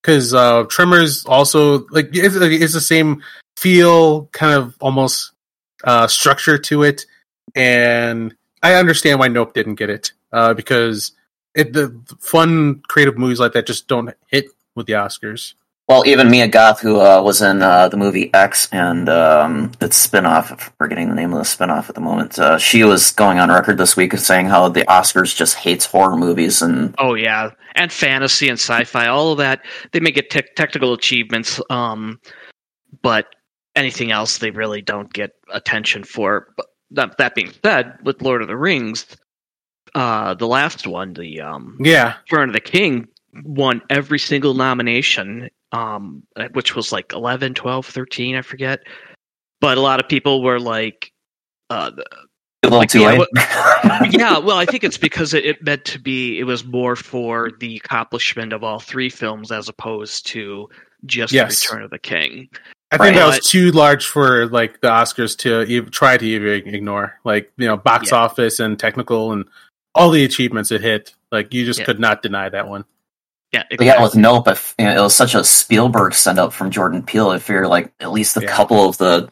Because uh, Tremors also like it's, it's the same feel, kind of almost uh, structure to it, and I understand why Nope didn't get it uh, because it the fun creative movies like that just don't hit with the Oscars. Well, even Mia Goth, who uh, was in uh, the movie X and um, its spin-off, I'm forgetting the name of the spin-off at the moment, uh, she was going on record this week as saying how the Oscars just hates horror movies and Oh yeah, and fantasy and sci-fi, all of that. They may get tech technical achievements, um, but anything else they really don't get attention for. But that, that being said, with Lord of the Rings, uh, the last one, the um, Yeah, Return of the King, won every single nomination, um, which was like 11, 12, 13, I forget. But a lot of people were like, uh, a little Like, too yeah, late. yeah, well, I think it's because it, it meant to be. It was more for the accomplishment of all three films as opposed to just Yes. Return of the King. I think Right. that was too large for like the Oscars to ev- try to even ignore. Like you know, box Yeah. office and technical and all the achievements it hit. Like you just Yeah. could not deny that one. Yeah, But yeah, with Nope, if, you know, it was such a Spielberg send up from Jordan Peele. I figure like at least a Yeah. couple of the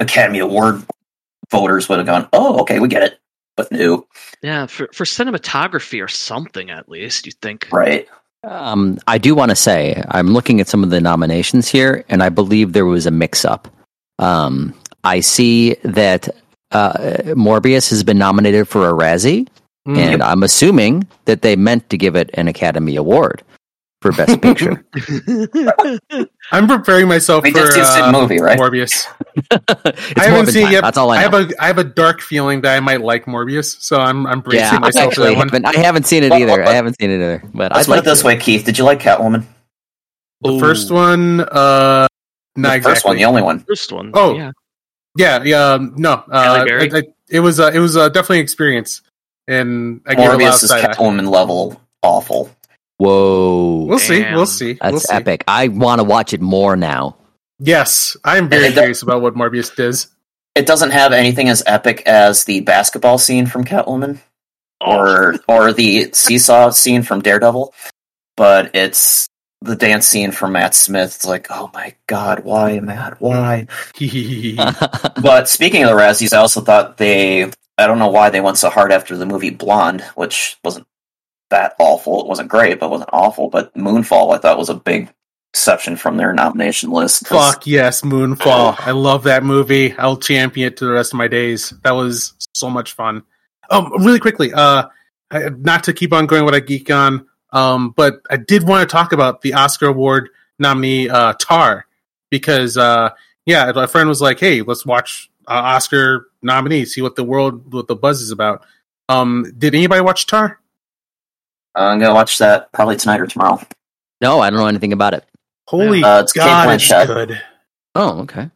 Academy Award voters would have gone, "Oh, okay, we get it." But no, yeah, for for cinematography or something at least. You think? right? Um, I do want to say I'm looking at some of the nominations here, and I believe there was a mix-up. Um, I see that uh, Morbius has been nominated for a Razzie, Mm. and I'm assuming that they meant to give it an Academy Award for Best Picture. I'm preparing myself We for did see the uh, movie, right? Morbius. it's I haven't seen time. it yet. That's all I I have a I have a dark feeling that I might like Morbius, so I'm I'm bracing yeah, I myself for that one. haven't, I haven't seen it either. well, I haven't seen it either. But Let's I'd put like it this to. way, Keith. Did you like Catwoman? The first one, uh, not the exactly. first one, the only one. First one. Oh. yeah. Yeah, yeah, um, no. Uh, I- I- it was uh, it was uh, definitely an experience, and I gave it a lot of Morbius is. Catwoman level awful. Whoa, We'll see. We'll see. that's we'll see. epic. I want to watch it more now. Yes, I'm very curious about what Morbius does. It doesn't have anything as epic as the basketball scene from Catwoman. Oh. or or the seesaw scene from Daredevil, but it's the dance scene from Matt Smith. It's like, oh my god, why Matt? Why? but speaking of the Razzies, I also thought they. I don't know why they went so hard after the movie Blonde, which wasn't that awful. It wasn't great, but wasn't awful. But Moonfall, I thought was a big exception from their nomination list. Fuck yes, Moonfall. I love that movie. I'll champion it to the rest of my days. That was so much fun. Um, really quickly, uh, not to keep on going what I geek on, um, but I did want to talk about the Oscar award nominee uh, Tar because uh, yeah, a friend was like, "Hey, let's watch uh, Oscar nominee, see what the world, what the buzz is about." Um, did anybody watch Tar? I'm gonna watch that probably tonight or tomorrow. No, I don't know anything about it. Holy Uh, it's God, it's good. Oh, okay.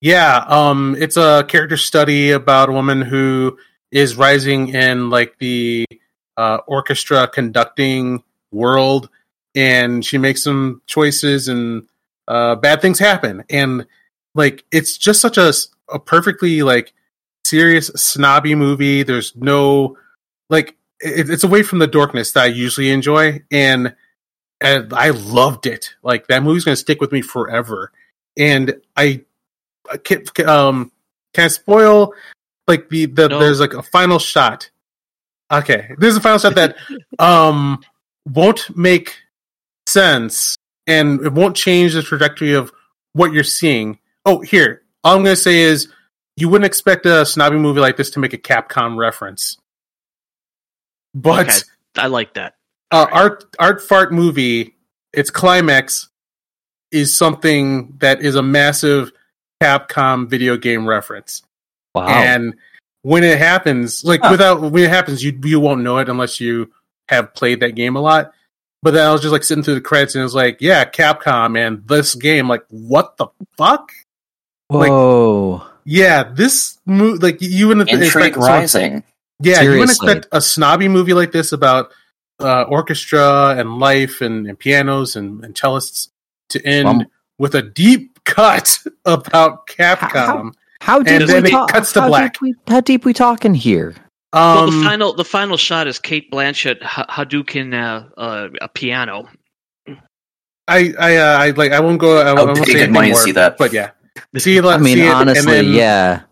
Yeah, um, it's a character study about a woman who is rising in like the uh, orchestra conducting world, and she makes some choices, and uh, bad things happen, and like it's just such a a perfectly like serious snobby movie. There's no like it, it's away from the dorkness that I usually enjoy, and and I loved it. Like that movie's gonna stick with me forever, and I I can, um can I spoil like the, the No. there's like a final shot. Okay, there's a final shot that um won't make sense and it won't change the trajectory of what you're seeing. Oh, here all I'm gonna say is you wouldn't expect a snobby movie like this to make a Capcom reference, but Okay. I like that. uh, art art fart movie its climax is something that is a massive capcom video game reference Wow. and when it happens like Huh. without when it happens you you won't know it unless you have played that game a lot but then i was just like sitting through the credits and it was like yeah capcom and this game like what the fuck like- Whoa. yeah this movie like you wouldn't Intrigue expect someone- Rising. yeah, you wouldn't expect a snobby movie like this about uh, orchestra and life and, and pianos and, and cellists to end with a deep cut about Capcom. How deep And then we it talk- cuts to how black. Deep we, how deep we talking here? well, Um, the final the final shot is Cate Blanchett ha- Hadouken uh, uh, a piano. I, I, uh, I like. I won't go. I, I won't say pay good anything more, see that. But yeah, see. I mean, see it, honestly, then, yeah.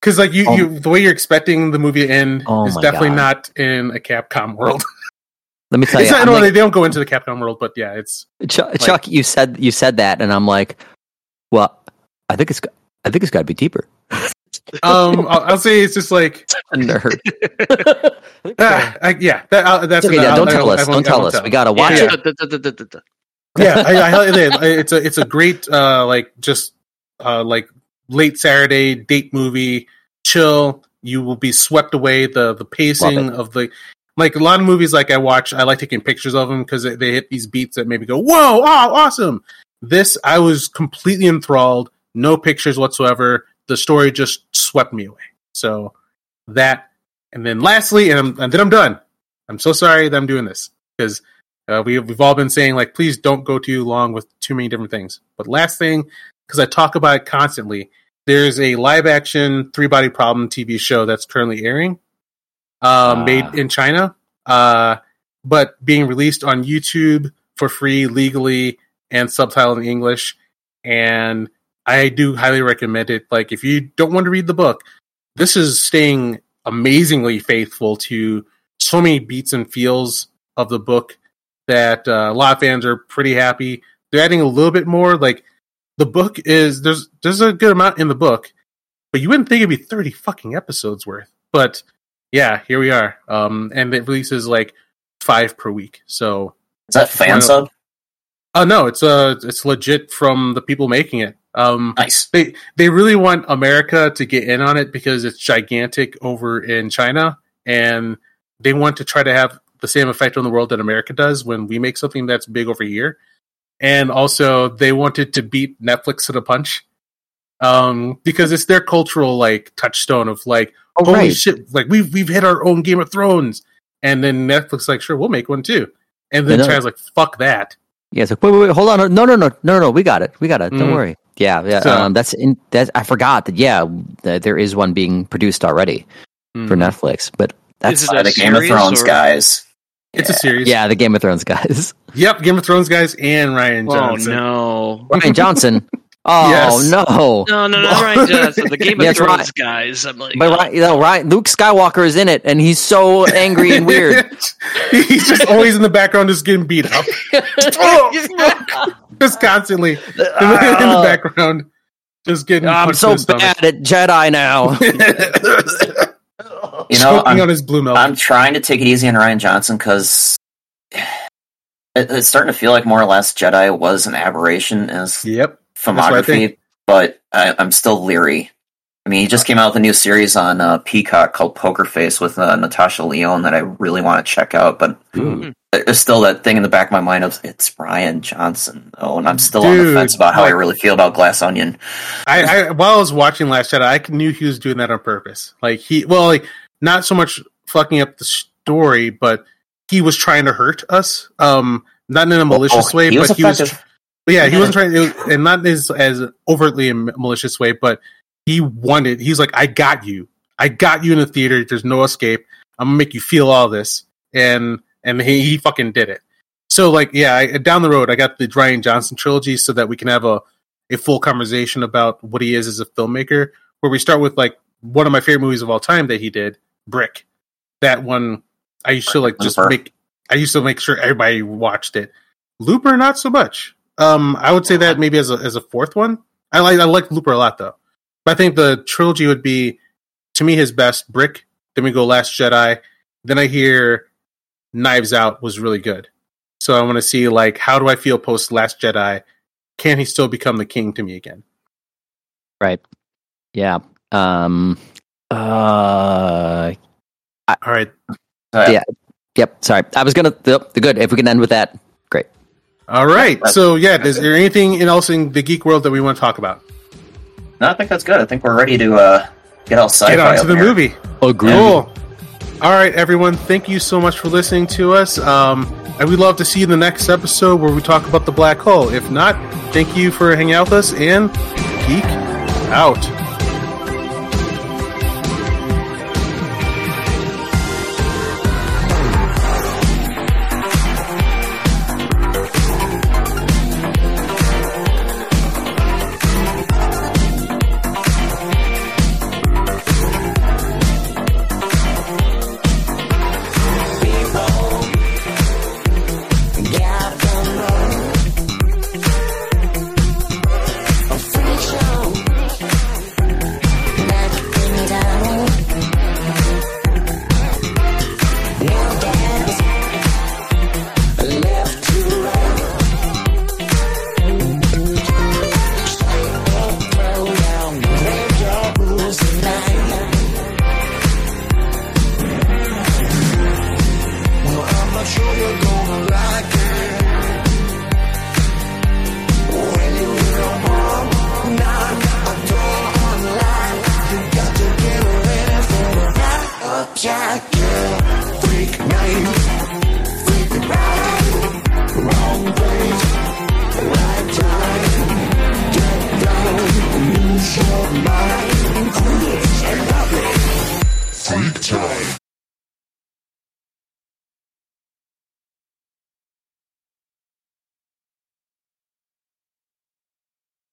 Because like you, Oh. you, the way you're expecting the movie to end Oh is definitely God. not in a Capcom world. Let me tell it's you, not, no, like- they, they don't go into the Capcom world, but yeah, it's Chuck, Chuck, you said you said that, and I'm like, well, I think it's got- I think it's got to be deeper. um. I'll, I'll say it's just like A nerd. ah, I, yeah. That, uh, that's okay, enough. yeah, don't I- tell I us. won't- Don't tell won't us. We gotta watch Yeah, it. Yeah, I, I, I, it's a it's a great uh like just uh like late Saturday date movie, chill. You will be swept away. The the pacing of the like a lot of movies like I watch. I like taking pictures of them because they, they hit these beats that maybe go whoa, oh, awesome. This I was completely enthralled. No pictures whatsoever. The story just swept me away. So that, and then lastly, and, and then I'm done. I'm so sorry that I'm doing this because uh, we, we've all been saying like, please don't go too long with too many different things. But last thing, because I talk about it constantly, there's a live action three body problem TV show that's currently airing, uh, Ah. made in China, uh, but being released on YouTube for free legally and subtitled in English. And I do highly recommend it. Like, if you don't want to read the book, this is staying amazingly faithful to so many beats and feels of the book that uh, a lot of fans are pretty happy. They're adding a little bit more. Like the book is there's there's a good amount in the book, but you wouldn't think it'd be thirty fucking episodes worth. But yeah, here we are. Um, and it releases like five per week. So Is that fan sub? uh no, it's uh it's legit from the people making it. Um, Nice. they they really want America to get in on it because it's gigantic over in China, and they want to try to have the same effect on the world that America does when we make something that's big over here. And also, they wanted to beat Netflix to the punch, um, because it's their cultural like touchstone of like, Oh, holy right. shit, like we've we've hit our own Game of Thrones, and then Netflix like, sure, we'll make one too, and then I. China's like, fuck that. Yeah, it's like wait, wait, wait, hold on, no, no, no, no, no, we got it, we got it. Don't Mhm. worry. Yeah, yeah. So- um, that's in. That's I forgot that. Yeah, th- there is one being produced already for Mhm. Netflix. But That's Is it a the Game of Thrones or- guys. It's a series. yeah, the Game of Thrones guys. Yep, Game of Thrones guys and Rian oh, Johnson. Oh no. Rian Johnson. Oh Yes. no! No, no, no, Rian Johnson, the Game of That's Thrones right. guys. I'm like, But Rian, you know, Rian, Luke Skywalker is in it, and he's so angry and weird. He's just always in the background, just getting beat up, just constantly in the, in the oh. background, just getting. I'm so in the stomach. bad at Jedi now. You know, choking I'm, on his blue milk. I'm trying to take it easy on Rian Johnson because it, it's starting to feel like more or less Jedi was an aberration as yep. what I filmography, but I, I'm still leery. I mean, he just came out with a new series on uh, Peacock called Poker Face with uh, Natasha Lyonne that I really want to check out, but Hmm. there's still that thing in the back of my mind of it's Rian Johnson, though, and I'm still on the fence about how I like- really feel about Glass Onion. I, I while I was watching Last Jedi, I knew he was doing that on purpose. Like he, well, like not so much fucking up the story, but he was trying to hurt us. Um, not in a malicious Oh, way, he was but he was. yeah, he wasn't trying to, and not as as overtly a malicious way, but he wanted. He's like, I got you. I got you in the theater. There's no escape. I'm gonna make you feel all this, and and he, he fucking did it. So like, yeah, I, down the road, I got the Rian Johnson trilogy so that we can have a a full conversation about what he is as a filmmaker. Where we start with like one of my favorite movies of all time that he did, Brick. That one, I used to like just Looper. make. I used to make sure everybody watched it. Looper, not so much. Um, I would say that maybe as a as a fourth one. I like I like Looper a lot though. But I think the trilogy would be to me his best. Brick. Then we go Last Jedi. Then I hear Knives Out was really good. So I want to see like how do I feel post Last Jedi? Can he still become the king to me again? right? Yeah. Um. Uh. All right, Uh, Yeah. Yep. Sorry, I was gonna. Yep, good. If we can end with that, great. all right. So yeah, is there anything else in the geek world that we want to talk about? No, I think that's good. I think we're ready to uh, get all sci-fi. Get on to the here. movie. Agree. Cool. All right, everyone. Thank you so much for listening to us. Um, and we'd love to see you in the next episode where we talk about the black hole. If not, thank you for hanging out with us and geek out.